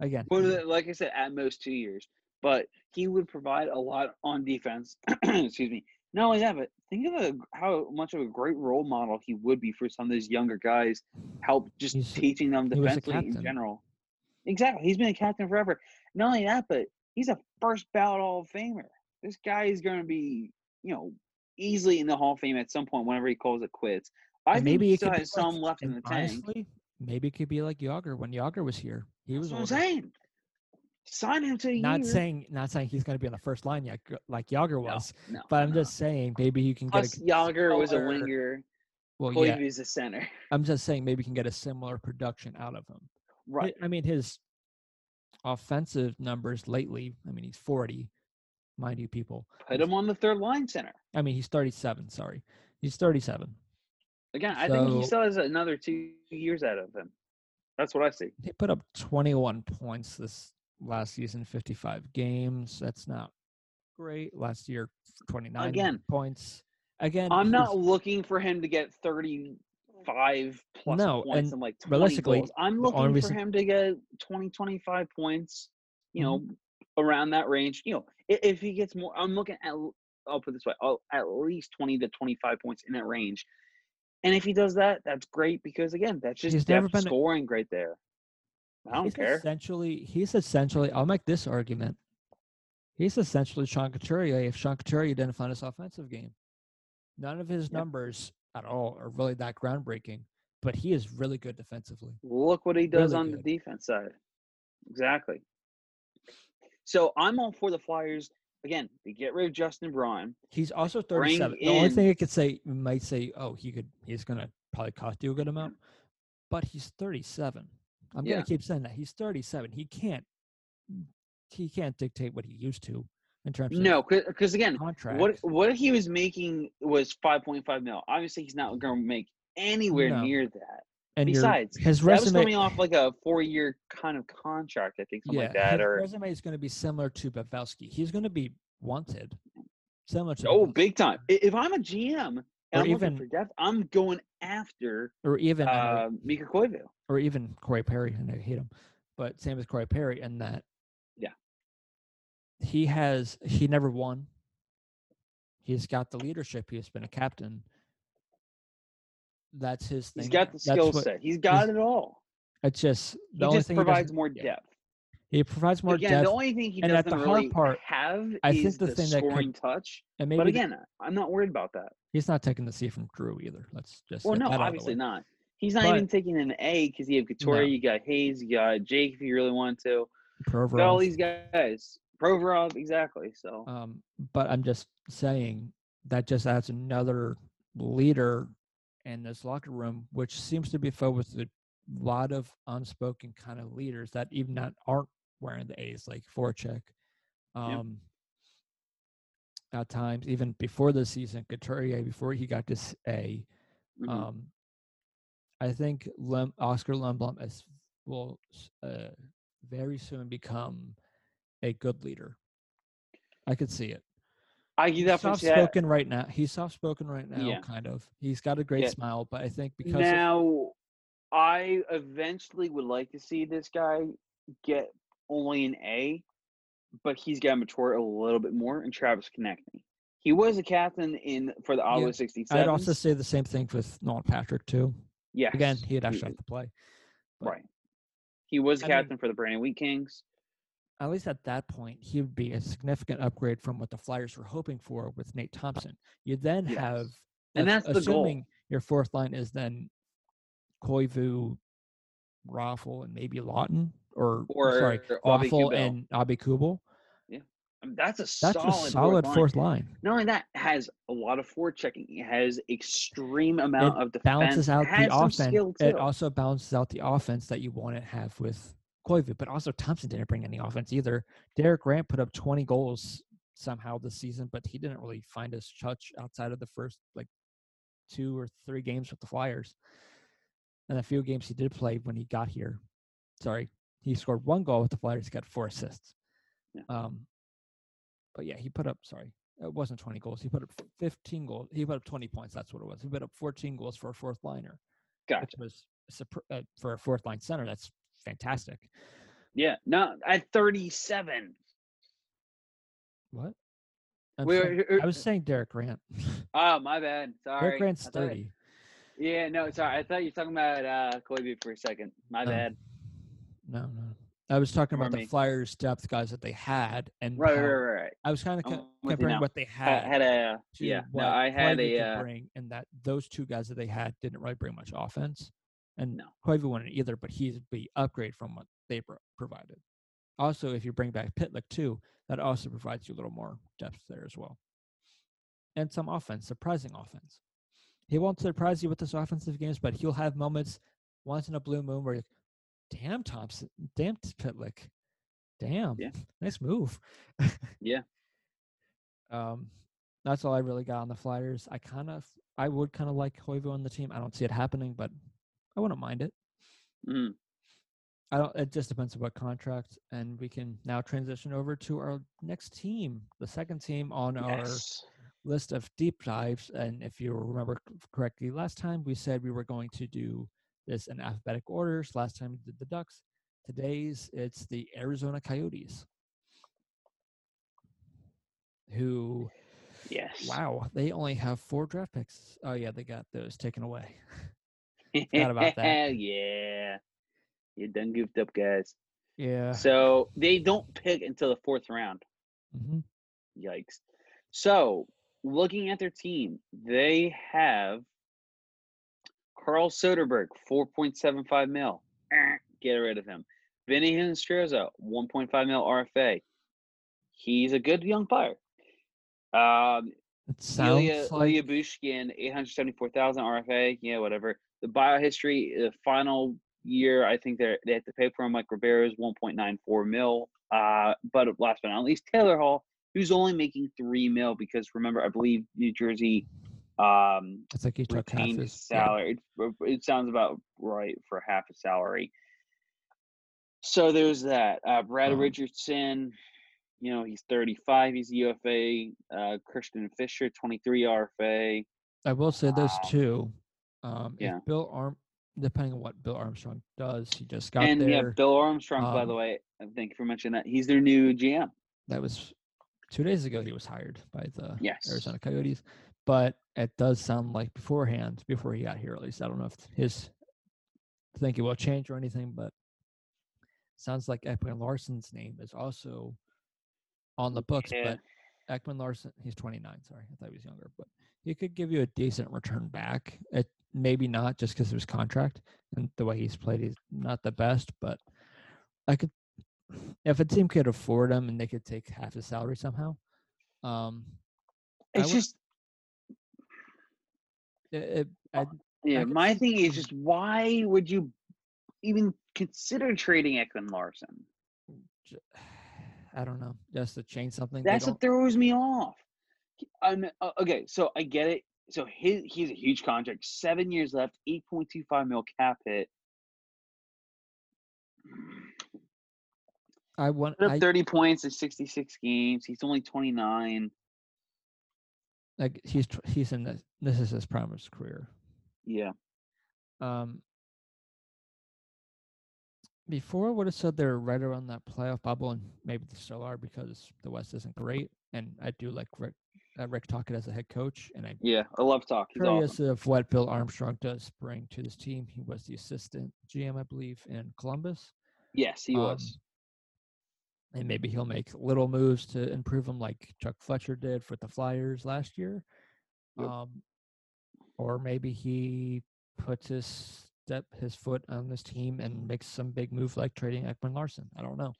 Again, But uh, like I said, at most two years. But he would provide a lot on defense. *clears throat* Excuse me. Not only that, but think of a, how much of a great role model he would be for some of these younger guys. Help just He's- teaching them he was a defensively in general. Exactly. He's been a captain forever. Not only that, but he's a first ballot Hall of Famer. This guy is going to be, you know, easily in the Hall of Fame at some point whenever he calls it quits. I maybe he still has some like, left in the tank. maybe it could be like Jagr when Jagr was here. He was That's what I'm saying. Sign him to not year. saying not saying he's going to be on the first line yet, like Jagr was. no, But I'm no. just saying maybe you can Plus, get a Jagr was a winger. well, yeah. is a center. *laughs* I'm just saying maybe you can get a similar production out of him. Right. I mean, his offensive numbers lately. I mean, he's 40, mind you, people. Put him on the third line center. I mean, he's 37. Sorry, he's 37. Again, I think he still has another two years out of him. That's what I see. He put up 21 points this last season, 55 games. That's not great. Last year, 29 Again, points. Again, I'm not looking for him to get 35 plus No, points and and like 20 realistically, goals. I'm looking for reason- him to get 20, 25 points, you know, Mm-hmm. Around that range. You know, i- if he gets more, I'm looking at, I'll put this way, I'll, at least 20 to 25 points in that range. And if he does that, that's great because, again, that's just He's never depth been scoring right there. I don't he's care. Essentially, he's essentially. I'll make this argument. He's essentially Sean Couturier if Sean Couturier didn't find his offensive game. None of his Yep. numbers at all are really that groundbreaking, but he is really good defensively. Look what he does Really on good. the defense side. Exactly. So I'm all for the Flyers. Again, to get rid of Justin Braun. He's also 37. The only thing I could say, you might say, oh, he could, he's going to probably cost you a good amount, but he's 37. I'm Yeah. going to keep saying that. He's 37. He can't, he can't dictate what he used to in terms of No, because again, contracts. what what he was making was 5.5 mil. Obviously, he's not going to make anywhere No. near that. And your- Besides, his that was coming off like a four-year kind of contract, I think, something yeah, like that. his Or resume is going to be similar to Pavelski. He's going to be wanted, similar to oh, Pavelski. big time. If I'm a GM and Or I'm even- looking for depth, I'm going after or even I uh, Mikko Koivu. or even Corey Perry, and I hate him, but same as Corey Perry in that. Yeah. He has he never won. He's got the leadership. He's been a captain. That's his thing. He's got the skill what- set. He's got it all. It's just the He only just thing provides more yeah. depth. He provides more again, depth, the only thing he and doesn't the hard really part, have I think is the the, thing that could- scoring touch. and maybe But the- again, I'm not worried about that. he's not taking the C from Drew either. Let's just Well, no, that out of the obviously not. He's not But- even taking an A because you have Couture, No. you got Hayes, you got Jake if you really want to. Got all these guys. Provorov, exactly. So Um, but I'm just saying that just adds another leader in this locker room, which seems to be filled with a lot of unspoken kind of leaders that even not aren't wearing the A's, like Voracek. Um, At times, even before the season, Couturier, before he got this A, mhm. um, I think Lem- Oscar Lindblom is, will uh, very soon become a good leader. I could see it. I He's soft that. spoken right now. He's soft spoken right now, Yeah. kind of. He's got a great Yeah. smile, but I think because of, Now, I eventually would like to see this guy get only an A, but he's got to mature a little bit more. And Travis Konecny, he was a captain in for the Ottawa Yeah, 67. I'd also say the same thing with Nolan Patrick too. Yeah, Again, he had he- actually to play. But right. He was I mean- captain for the Brandon Wheat Kings. At least at that point, he would be a significant upgrade from what the Flyers were hoping for with Nate Thompson. You then Yes. have, And that's the goal. assuming your fourth line is then Koivu, Raffle, and maybe Laughton, or, Or sorry, Raffle and Aubé-Kubel. I mean, that's a That's solid, a solid fourth, fourth line. line. Not only that, has a lot of forechecking. It has extreme amount of defense. balances out the offense. It also balances out the offense that you want to have with Koivu. But also Thompson didn't bring any offense either. Derek Grant put up 20 goals somehow this season, but he didn't really find his touch outside of the first like two or three games with the Flyers. And a few games he did play when he got here. Sorry, he scored one goal with the Flyers. He got four assists. Yeah. Um, but yeah, he put up. Sorry, it wasn't 20 goals. He put up 15 goals. He put up 20 points. That's what it was. He put up 14 goals for a fourth liner, Gotcha. which was uh, for a fourth line center. That's fantastic. Yeah. No, at 37. What? I'm Wait, saying- I was saying Derek Grant. *laughs* Oh, my bad. Sorry. Derek Grant's I 30. Yeah, no, sorry. I thought you were talking about uh Koivu for a second. My Oh, bad. No, no. I was talking about Ignore the. Flyers depth guys that they had, and Right, how- right, right, right. I was kind of I'm comparing what they had. I had, a yeah. No, I had a uh, bring, and that those two guys that they had didn't really bring much offense. And No. Koivu wouldn't either, but he'd be upgrade from what they pro- provided. Also, if you bring back Pitlick too, that also provides you a little more depth there as well, and some offense, surprising offense. He won't surprise you with his offensive games, but he'll have moments once in a blue moon where, you're like, damn Thompson, damn Pitlick, damn, Yeah. nice move. *laughs* Yeah. Um, that's all I really got on the Flyers. I kind of, I would kind of like Koivu on the team. I don't see it happening, but I wouldn't mind it. mm, I don't. It just depends on what contract, and we can now transition over to our next team, the second team on our list of deep dives. And if you remember correctly, last time we said we were going to do this in alphabetic orders. Last time we did the Ducks. Today's it's the Arizona Coyotes, who Yes. wow they only have four draft picks. Oh yeah, they got those taken away. *laughs* *laughs* Forgot about that. yeah. You done goofed up, guys. Yeah. So they don't pick until the fourth round. hmm Yikes. So looking at their team, they have Carl Soderberg, 4.75 mil. *clears throat* Get rid of him. Vinny Hinostroza, 1.5 mil RFA. He's a good young player. Um, It sounds Ilya, like Ilya Bushkin, 874,000 RFA. Yeah, whatever. The biohistory, the final year, I think they they have to pay for him. Mike Rivera's 1.94 mil. Uh, but last but not least, Taylor Hall, who's only making three mil because remember, I believe New Jersey um, it's like he took half retained his his yeah. salary. It, it sounds about right for half a salary. So there's that. Uh, Brad Um, Richardson, you know, he's 35. He's UFA. Uh, Christian Fischer, 23 RFA. I will say those Wow. Um, Yeah. If Bill Arm, depending on what Bill Armstrong does, he just got and yeah. Bill Armstrong, by the um, way, thank you for mentioning that. He's their new GM. that was two days ago. He was hired by the Yes. Arizona Coyotes, but it does sound like beforehand, before he got here at least. I don't know if his thinking will change or anything, but sounds like Ekman Larsson's name is also on the books. Yeah. But Ekman Larsson, he's 29. Sorry, I thought he was younger, but he could give you a decent return back. It maybe not just because of his contract and the way he's played. He's not the best, but I could if a team could afford him and they could take half his salary somehow. Um, It's would- just, it, it, I, yeah, could my thing is just why would you even consider trading Ekman Larsson? *sighs* I don't know, just to change something. That's what throws me off. I'm uh, okay. So I get it. So his he's a huge contract. Seven years left. Eight point two five mil cap hit. I want. Put up I, thirty points in sixty six games. He's only twenty nine. like he's he's in this. This is his prime of his career. Yeah. Um, before I would have said they're right around that playoff bubble, and maybe they still are because the West isn't great, and I do like Rick uh, Rick Tocchet as a head coach, and I'm Yeah, I love. He's curious awesome. of what Bill Armstrong does bring to this team. He was the assistant GM, I believe, in Columbus. Yes, he was. Um, and maybe he'll make little moves to improve them, like Chuck Fletcher did for the Flyers last year. Yep. Um, or maybe he puts his step his foot on this team and makes some big move like trading Ekman Larsson. I don't know.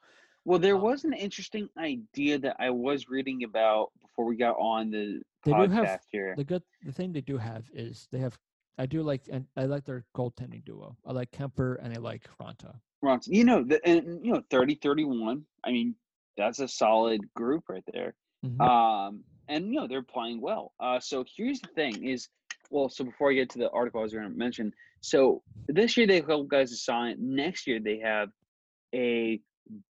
Well, there um, was an interesting idea that I was reading about before we got on the They do podcast have here. The good the thing they do have is they have I do like and I like their goaltending duo. I like Kuemper and I like Raanta. Ronson, you know, the, and you know, 30, 31. I mean, that's a solid group right there. Mhm. Um, and you know, they're playing well. Uh, so here's the thing: is well, so before I get to the article I was going to mention, so this year they have a couple guys to sign. Next year they have a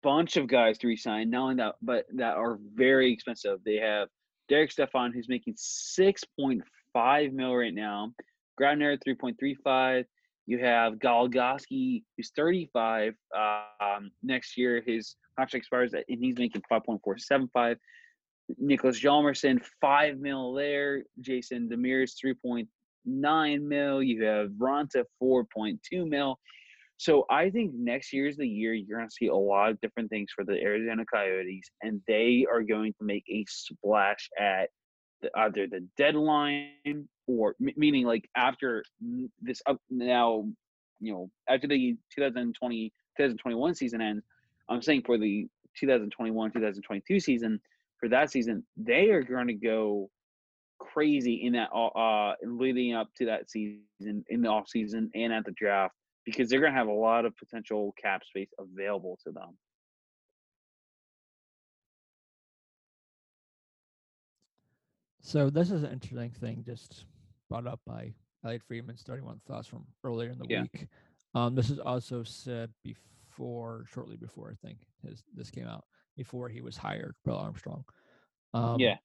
bunch of guys to resign. Not only that, but that are very expensive. They have Derek Stepan, who's making six point five mil right now. Grabner three point three five. You have Goligoski, who's 35. Um, next year, his contract expires, and he's making 5.475. Niklas Hjalmarsson, 5 mil there. Jason Demers, 3.9 mil. You have Raanta, 4.2 mil. So I think next year is the year you're going to see a lot of different things for the Arizona Coyotes, and they are going to make a splash at the, either the deadline or meaning like after this up now, you know, after the 2020 2021 season ends. I'm saying for the 2021 2022 season, for that season, they are going to go crazy in that uh, uh leading up to that season in the off season and at the draft because they're going to have a lot of potential cap space available to them. So this is an interesting thing just brought up by Elliotte Friedman's 31 thoughts from earlier in the Yeah. week. Um, this is also said before, shortly before I think his this came out, before he was hired, Bill Armstrong. Um, Yeah.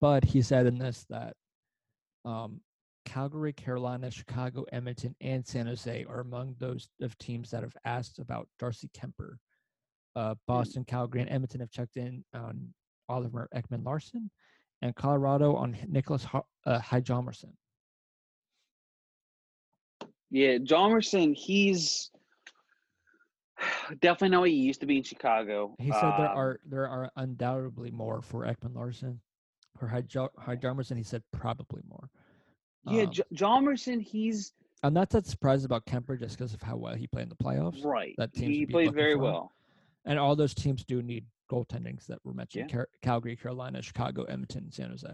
But he said in this that um, Calgary, Carolina, Chicago, Edmonton, and San Jose are among those of teams that have asked about Darcy Kuemper. Uh, Boston, Calgary, and Edmonton have checked in on Oliver Ekman Larsson, and Colorado on Nicholas Ho- uh, Hjalmarsson. Yeah, Hjalmarsson, he's *sighs* definitely not what he used to be in Chicago. He said there Um, are there are undoubtedly more for Ekman Larsson. For Hyjal- Hjalmarsson, he said probably more. Yeah, Um, J- he's I'm not that surprised about Kuemper just because of how well he played in the playoffs. right. that teams He played very for well. And all those teams do need goaltendings that were mentioned: Yeah. Car- Calgary, Carolina, Chicago, Edmonton, San Jose.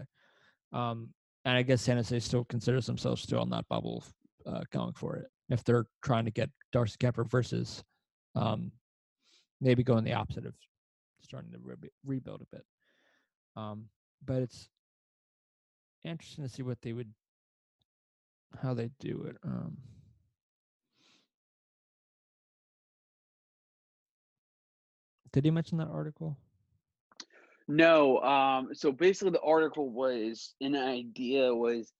Um, and I guess San Jose still considers themselves still on that bubble, uh, going for it if they're trying to get Darcy Kuemper versus um, maybe going the opposite of starting to re- rebuild a bit. Um, but it's interesting to see what they would, how they do it. Um, did he mention that article? No, um, so basically the article was an idea was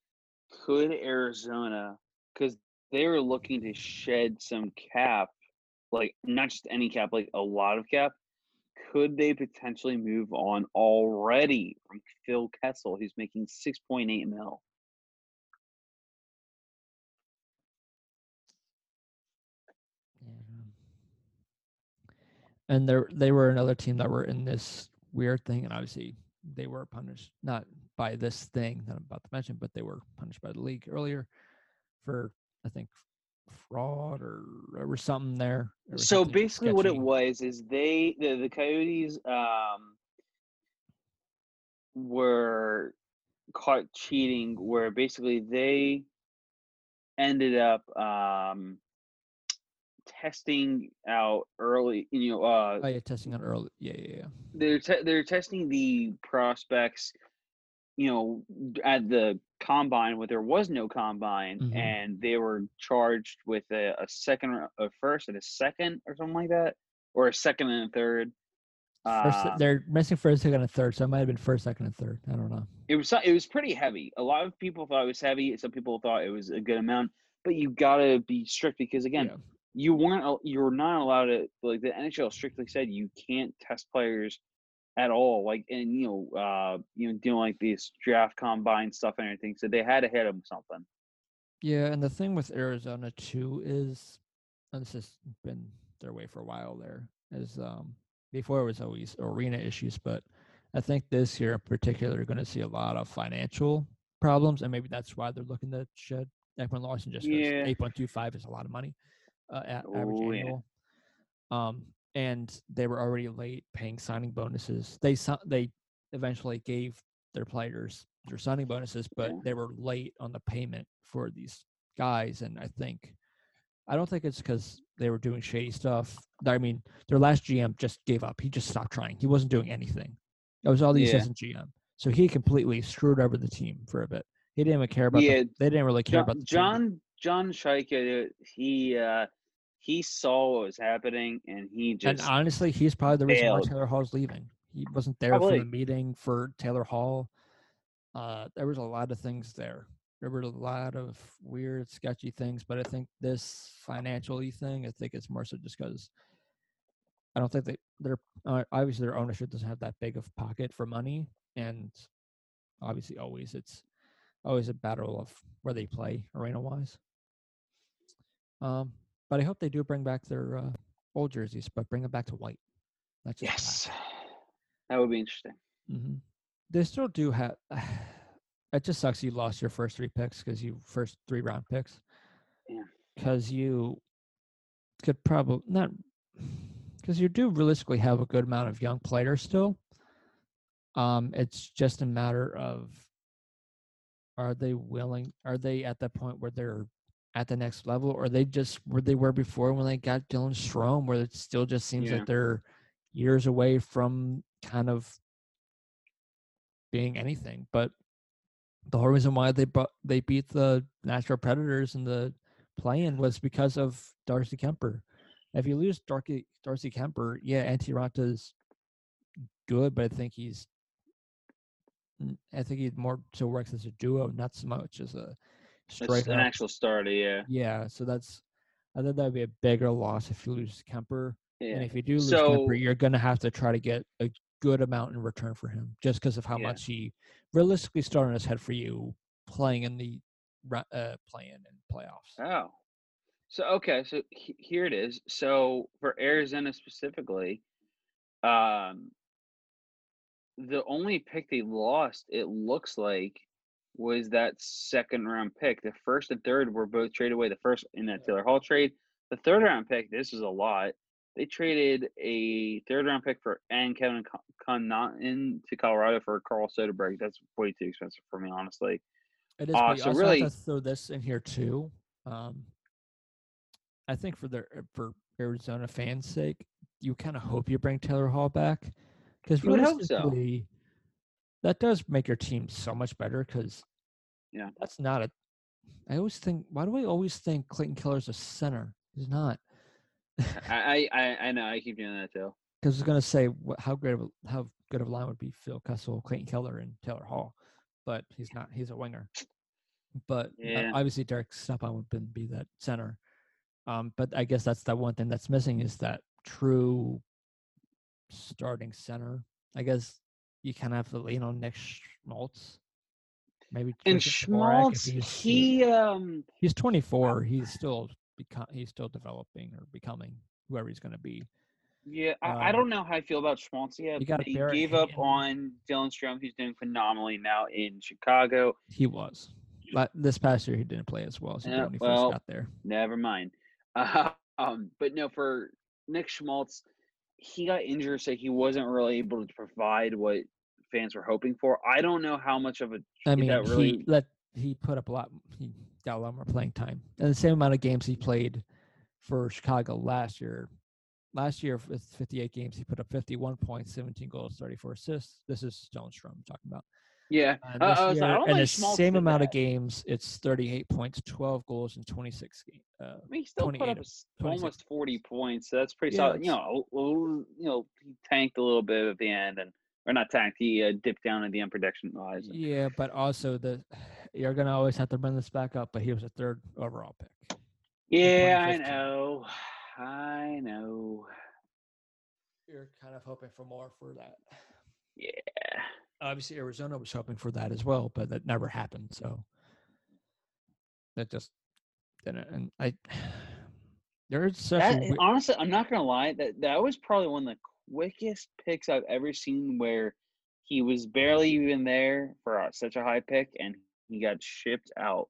could Arizona because they were looking to shed some cap, like not just any cap, like a lot of cap. Could they potentially move on already from Phil Kessel, who's making six point eight mil? And they they were another team that were in this weird thing, and obviously they were punished not by this thing that I'm about to mention, but they were punished by the league earlier for I think fraud or or something there. Was So something basically, what it was is they the, the Coyotes um, were caught cheating, where basically they ended up um, testing out early. You know, uh, Oh yeah, testing out early. Yeah, yeah, yeah. they're te- they're testing the prospects. You know, at the combine, where there was no combine, Mhm. and they were charged with a, a second, or a first, and a second, or something like that, or a second and a third. First, Um, they're missing first, second, and third, so it might have been first, second, and third. I don't know. it was it was pretty heavy. A lot of people thought it was heavy. Some people thought it was a good amount, but you gotta be strict because again, Yeah. You weren't al- you're not allowed to like the NHL strictly said you can't test players at all. Like, and you know, uh, you know, doing like these draft combine stuff and everything. So they had to hit them something. Yeah, and the thing with Arizona too is, and this has been their way for a while. There is um before it was always arena issues, but I think this year in particular, you're going to see a lot of financial problems, and maybe that's why they're looking to shed Ekman Larsson just because Yeah. 8.25 is a lot of money, uh, at average Oh, yeah. annual. Um, and they were already late paying signing bonuses. They they eventually gave their players their signing bonuses, but Yeah. they were late on the payment for these guys, and I think. I don't think it's because they were doing shady stuff. I mean, their last GM just gave up. He just stopped trying. He wasn't doing anything. It was all the Yeah. assistant GM. So he completely screwed over the team for a bit. He didn't even care about. Yeah, the, they didn't really care John about the team. John, John he uh, he saw what was happening and he just And honestly, he's probably the reason why failed. Taylor Hall's leaving. He wasn't there for the meeting for Taylor Hall. Uh, there was a lot of things there. There were a lot of weird, sketchy things, but I think this financially thing, I think it's more so just because I don't think they they're uh, obviously their ownership doesn't have that big of pocket for money, and obviously always it's always a battle of where they play arena wise. Um, but I hope they do bring back their uh, old jerseys, but bring them back to white. Just yes, *sighs* that would be interesting. hmm They still do have. *sighs* It just sucks you lost your first three picks because you first three round picks. Yeah. Because you could probably not. *sighs* Because you do realistically have a good amount of young players still. Um, it's just a matter of are they willing? Are they at that point where they're at the next level, or they just where they were before when they got Dylan Strome, where it still just seems Yeah. like they're years away from kind of being anything. But the whole reason why they brought, they beat the Nashville Predators in the play-in was because of Darcy Kuemper. If you lose Darcy Darcy Kuemper, yeah, Antti Raanta's good, but I think he's I think he more so works as a duo, not so much as a It's straight an actual starter, yeah, Yeah, so that's I think that'd be a bigger loss if you lose Kuemper. yeah. And if you do lose So- Kuemper, you're gonna have to try to get a good amount in return for him, just because of how Yeah. much he realistically started his head for you playing in the uh, playing and playoffs. Oh, so okay, so he- here it is. So for Arizona specifically, um, the only pick they lost, it looks like, was that second round pick. The first and third were both traded away. The first in that Taylor Hall trade, the third round pick. This is a lot. They traded a third round pick for and Kevin Con- Connauton to Colorado for Carl Soderberg. That's way too expensive for me, honestly. It is. Uh, so also really- have to throw this in here too. Um, I think for their uh, for Arizona fans' sake, you kind of hope you bring Taylor Hall back because You would hope so. realistically, that does make your team so much better. Because Yeah. that's not a. I always think. Why do I always think Clayton Keller's a center? He's not. I, I I know I keep doing that too. Because I was gonna say how great of a, how good of a line would be Phil Kessel, Clayton Keller, and Taylor Hall, but he's not. He's a winger. But uh, Yeah. obviously Derek Stepan would be that center. Um, but I guess that's the one thing that's missing is that true starting center. I guess you kind of have to lean on Nick Schmaltz. Maybe And Christian Dvorak if Schmaltz, he's- he um he's 24. He's *sighs* still become he's still developing or becoming whoever he's going to be. yeah, I, I Um, don't know how I feel about Schmaltz yet. you got They Barrett gave up on Dylan Strome, who's doing phenomenally now in Chicago. He was. But this past year, he didn't play as well as he did Yeah, when he well, first got there. Never mind. *laughs* um, but no, for Nick Schmaltz, he got injured, so he wasn't really able to provide what fans were hoping for. I don't know how much of a I mean, that really he let he put up a lot. He got a lot more playing time, and the same amount of games he played for Chicago last year. Last year, with 58 games, he put up 51 points, 17 goals, 34 assists. This is Stone Strome I'm talking about. yeah. And Uh, I year, don't and the same amount of games, it's 38 points, 12 goals, and 26 games. Uh, I mean, he still put 28 up of s- 26. almost forty points. So that's pretty Yeah, solid. You know, you know, he tanked a little bit at the end, and or not tanked. He uh, dipped down in the end production wise. yeah, but also the *sighs* you're gonna always have to bring this back up. But he was a third overall pick. Yeah, I know. I know. You're kind of hoping for more for that. Yeah. Obviously, Arizona was hoping for that as well, but that never happened. So that just didn't. And I, *sighs* there's such That, a honestly, I'm not gonna lie. That that was probably one of the quickest picks I've ever seen, where he was barely even there for a, such a high pick, and he got shipped out.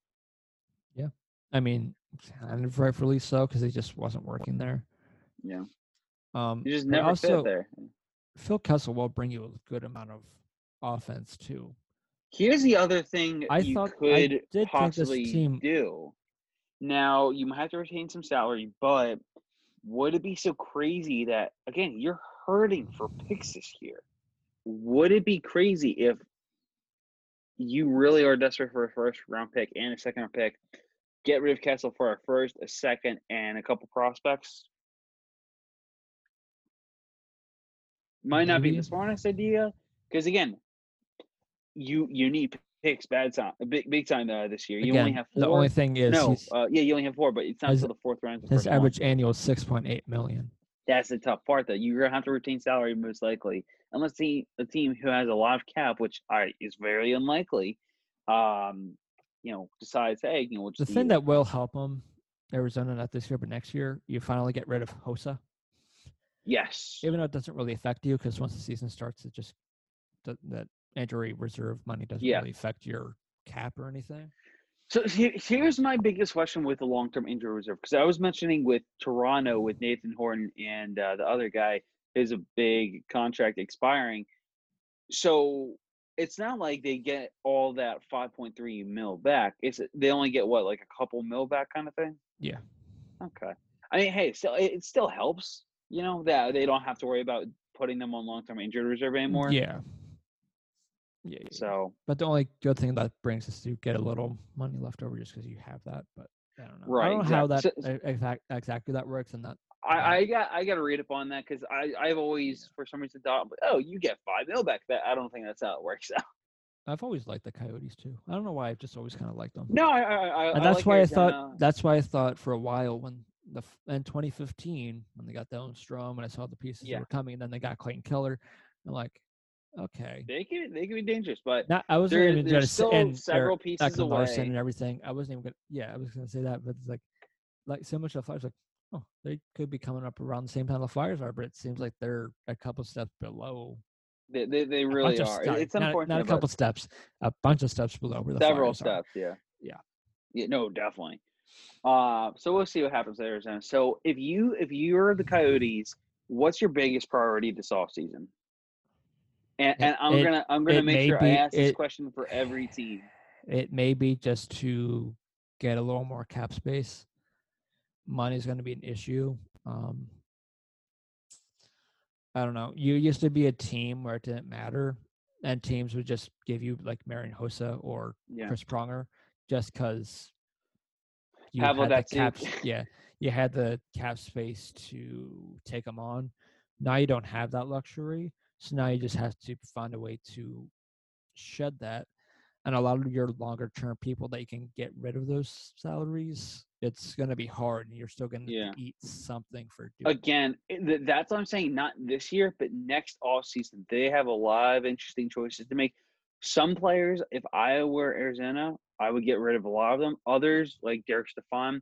Yeah. I mean, kind of rightfully so because he just wasn't working there. Yeah, Um, he just never also, fit there. Phil Kessel will bring you a good amount of offense too. Here's the other thing I you thought- I could this possibly team- do. Now you might have to retain some salary, but would it be so crazy that again you're hurting for picks this year? Would it be crazy if you really are desperate for a first round pick and a second round pick? Get rid of Kessel for a first, a second, and a couple prospects. Might not be the smartest idea because again, you you need picks bad time, big big time uh, this year. You Again, only have four. the only thing is no, uh, yeah, you only have four, but it's not his- until the fourth round. the his first one. average annual is six point eight million. That's the tough part. That you're gonna have to retain salary most likely, unless the a team who has a lot of cap, which I is very unlikely, um, you know, decides, hey, you know, we'll The thing that will help them, Arizona not this year but next year, you finally get rid of Hossa. yes, Even though it doesn't really affect you because once the season starts, it just that that injury reserve money doesn't Yeah. really affect your cap or anything. So here, here's my biggest question with the long-term injury reserve because I was mentioning with Toronto with Nathan Horton and uh, the other guy is a big contract expiring. So it's not like they get all that 5.3 mil back. It's they only get what like a couple mil back kind of thing. Yeah. Okay. I mean, hey, still it, it still helps, you know, that they don't have to worry about putting them on long-term injury reserve anymore. Yeah. Yeah. yeah. So But the only good thing that brings is to get a little money left over just because you have that. But I don't know. Right. I don't know how that exact- so- exact, exactly that works and that. I, I got I got to read up on that because I I've always for some reason thought oh you get five mil back that I don't think that's how it works out. I've always liked the Coyotes too. I don't know why. I've just always kind of liked them. No, I I, I and I that's like why I thought. That's why I thought for a while when the in 2015 when they got Dylan Strome and I saw the pieces that were coming, and then they got Clayton Keller. I'm like, okay. they can they can be dangerous, but Not, I wasn't there, even going there's still and several pieces Ekman Larsson away. and everything. I wasn't even to Yeah, I was going to say that, but it's like, like so much of the Flyers like, oh, they could be coming up around the same time the Flyers are, but it seems like they're a couple steps below. They they, they really are. steps- It's not, unfortunate. not a couple steps, a bunch of steps below where the several Flyers are. steps. Yeah. Yeah. Yeah. No, definitely. Uh, so we'll see what happens there. So if you if you're the Coyotes, what's your biggest priority this offseason? And, and I'm it- gonna I'm gonna make sure be- I ask this question for every team. It may be just to get a little more cap space. Money is going to be an issue. Um, I don't know. You used to be a team where it didn't matter, and teams would just give you like Marian Hossa or Yeah. Chris Pronger just because you Pavel had the cap. Yeah, you had the cap space to take them on. Now you don't have that luxury, so now you just have to find a way to shed that. And a lot of your longer term people that you can get rid of those salaries, it's going to be hard, and you're still going to Yeah. eat something for doing. Again, it- th- that's what I'm saying. Not this year, but next off season, they have a lot of interesting choices to make. Some players, if I were Arizona, I would get rid of a lot of them. Others, like Derek Stepan,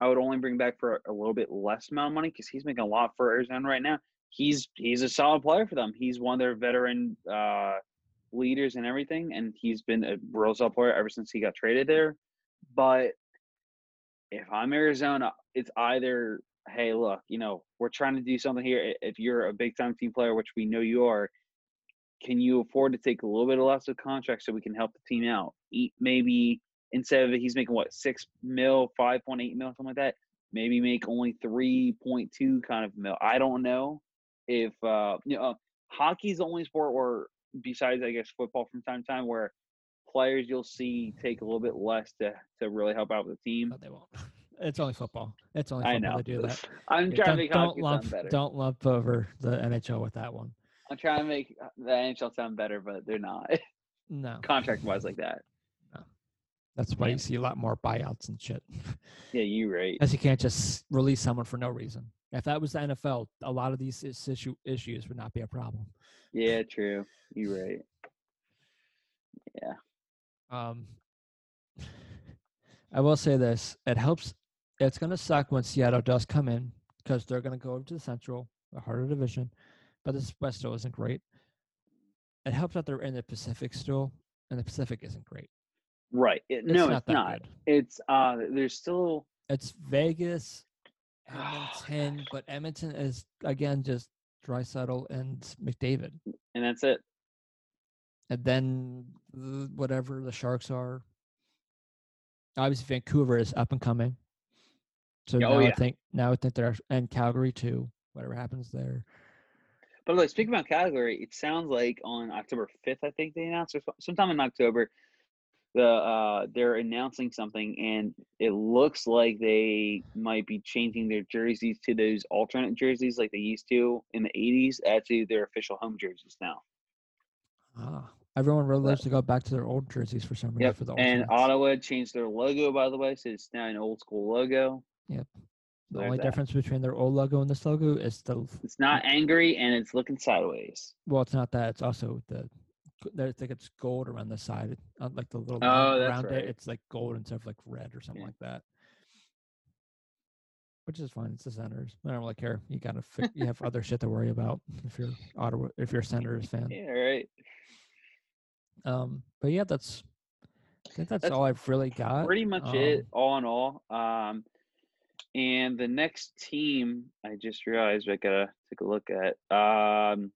I would only bring back for a little bit less amount of money because he's making a lot for Arizona right now. He's he's a solid player for them. He's one of their veteran uh, leaders and everything, and he's been a real solid player ever since he got traded there. But if I'm Arizona, it's either hey, look, you know, we're trying to do something here. If you're a big time team player, which we know you are, can you afford to take a little bit of less of contract so we can help the team out? Maybe instead of he's making what six mil, five point eight mil, something like that. Maybe make only three point two kind of mil. I don't know if uh you know hockey's the only sport where besides I guess football from time to time where players you'll see take a little bit less to to really help out with the team. But they won't. *laughs* It's only football. It's only I know. they do that. *laughs* I'm Yeah, trying to make don't lump sound better. don't lump over the NHL with that one. I'm trying to make the NHL sound better, but they're not *laughs* No, contract wise like that. No. that's why Yeah. you see a lot more buyouts and shit. Yeah, you right. As you can't just release someone for no reason. If that was the NFL, a lot of these is- issue, issues would not be a problem. Yeah, true. You're right. Yeah. Um, *laughs* I will say this: it helps. It's going to suck when Seattle does come in because they're going to go over to the Central, the harder division, but this West still isn't great. It helps that they're in the Pacific still, and the Pacific isn't great. Right. It, It's no, not it's not. good. It's uh there's still It's Vegas, *sighs* Oh, but Edmonton is again just Draisaitl and McDavid, and that's it. and then whatever the Sharks are. Obviously, Vancouver is up and coming. So Yeah, oh, now oh, I think now I think they're and Calgary too. Whatever happens there, By the way, speaking about Calgary, it sounds like on October 5th, I think they announced, or so- sometime in October, the uh, they're announcing something, and it looks like they might be changing their jerseys to those alternate jerseys like they used to in the 80s. Actually, their official home jerseys now. ah, everyone really loves to go back to their old jerseys for some reason Yep. for the And. Ottawa changed their logo, by the way, so it's now an old school logo. Yep. The there's only that. difference between their old logo and this logo is the It's not angry and it's looking sideways. well, it's not that. It's also the I think it's gold around the side, uh, like the little Oh, around right. it. It's like gold instead of like red or something Yeah. like that. Which is fine. It's the Senators. I don't really care. You gotta fi- you have other shit to worry about if you're Ottawa if you're a Senators fan. Yeah, right. Um, but yeah, that's I think that's, That's all I've really got. Pretty much it, Um, all in all. Um, and the next team, I just realized I gotta take a look at. Um,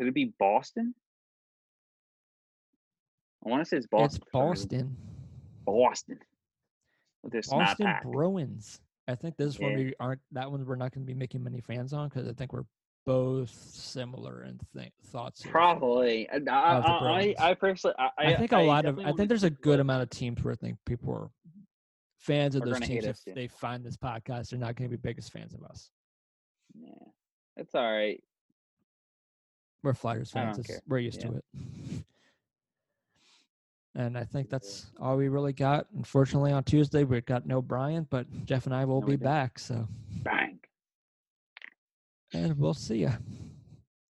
could it be Boston? I want to say it's Boston. It's for some reason. Boston. Boston. With their Boston. Bruins. I think this one we aren't that one we're not going to be making many fans on because I think we're both similar in th- thoughts. Probably. I, I, I, I, personally, I, I think a lot of I think there's a good amount of teams where I think people are fans of those teams. If us, yeah. they find this podcast, they're not going to be biggest fans of us. Yeah, it's all right. We're Flyers fans. don't It's, care. we're used to it. *laughs* And I think that's all we really got. Unfortunately, on Tuesday we got no Brian, but Jeff and I will No, be back. So, Bang. and we'll see ya.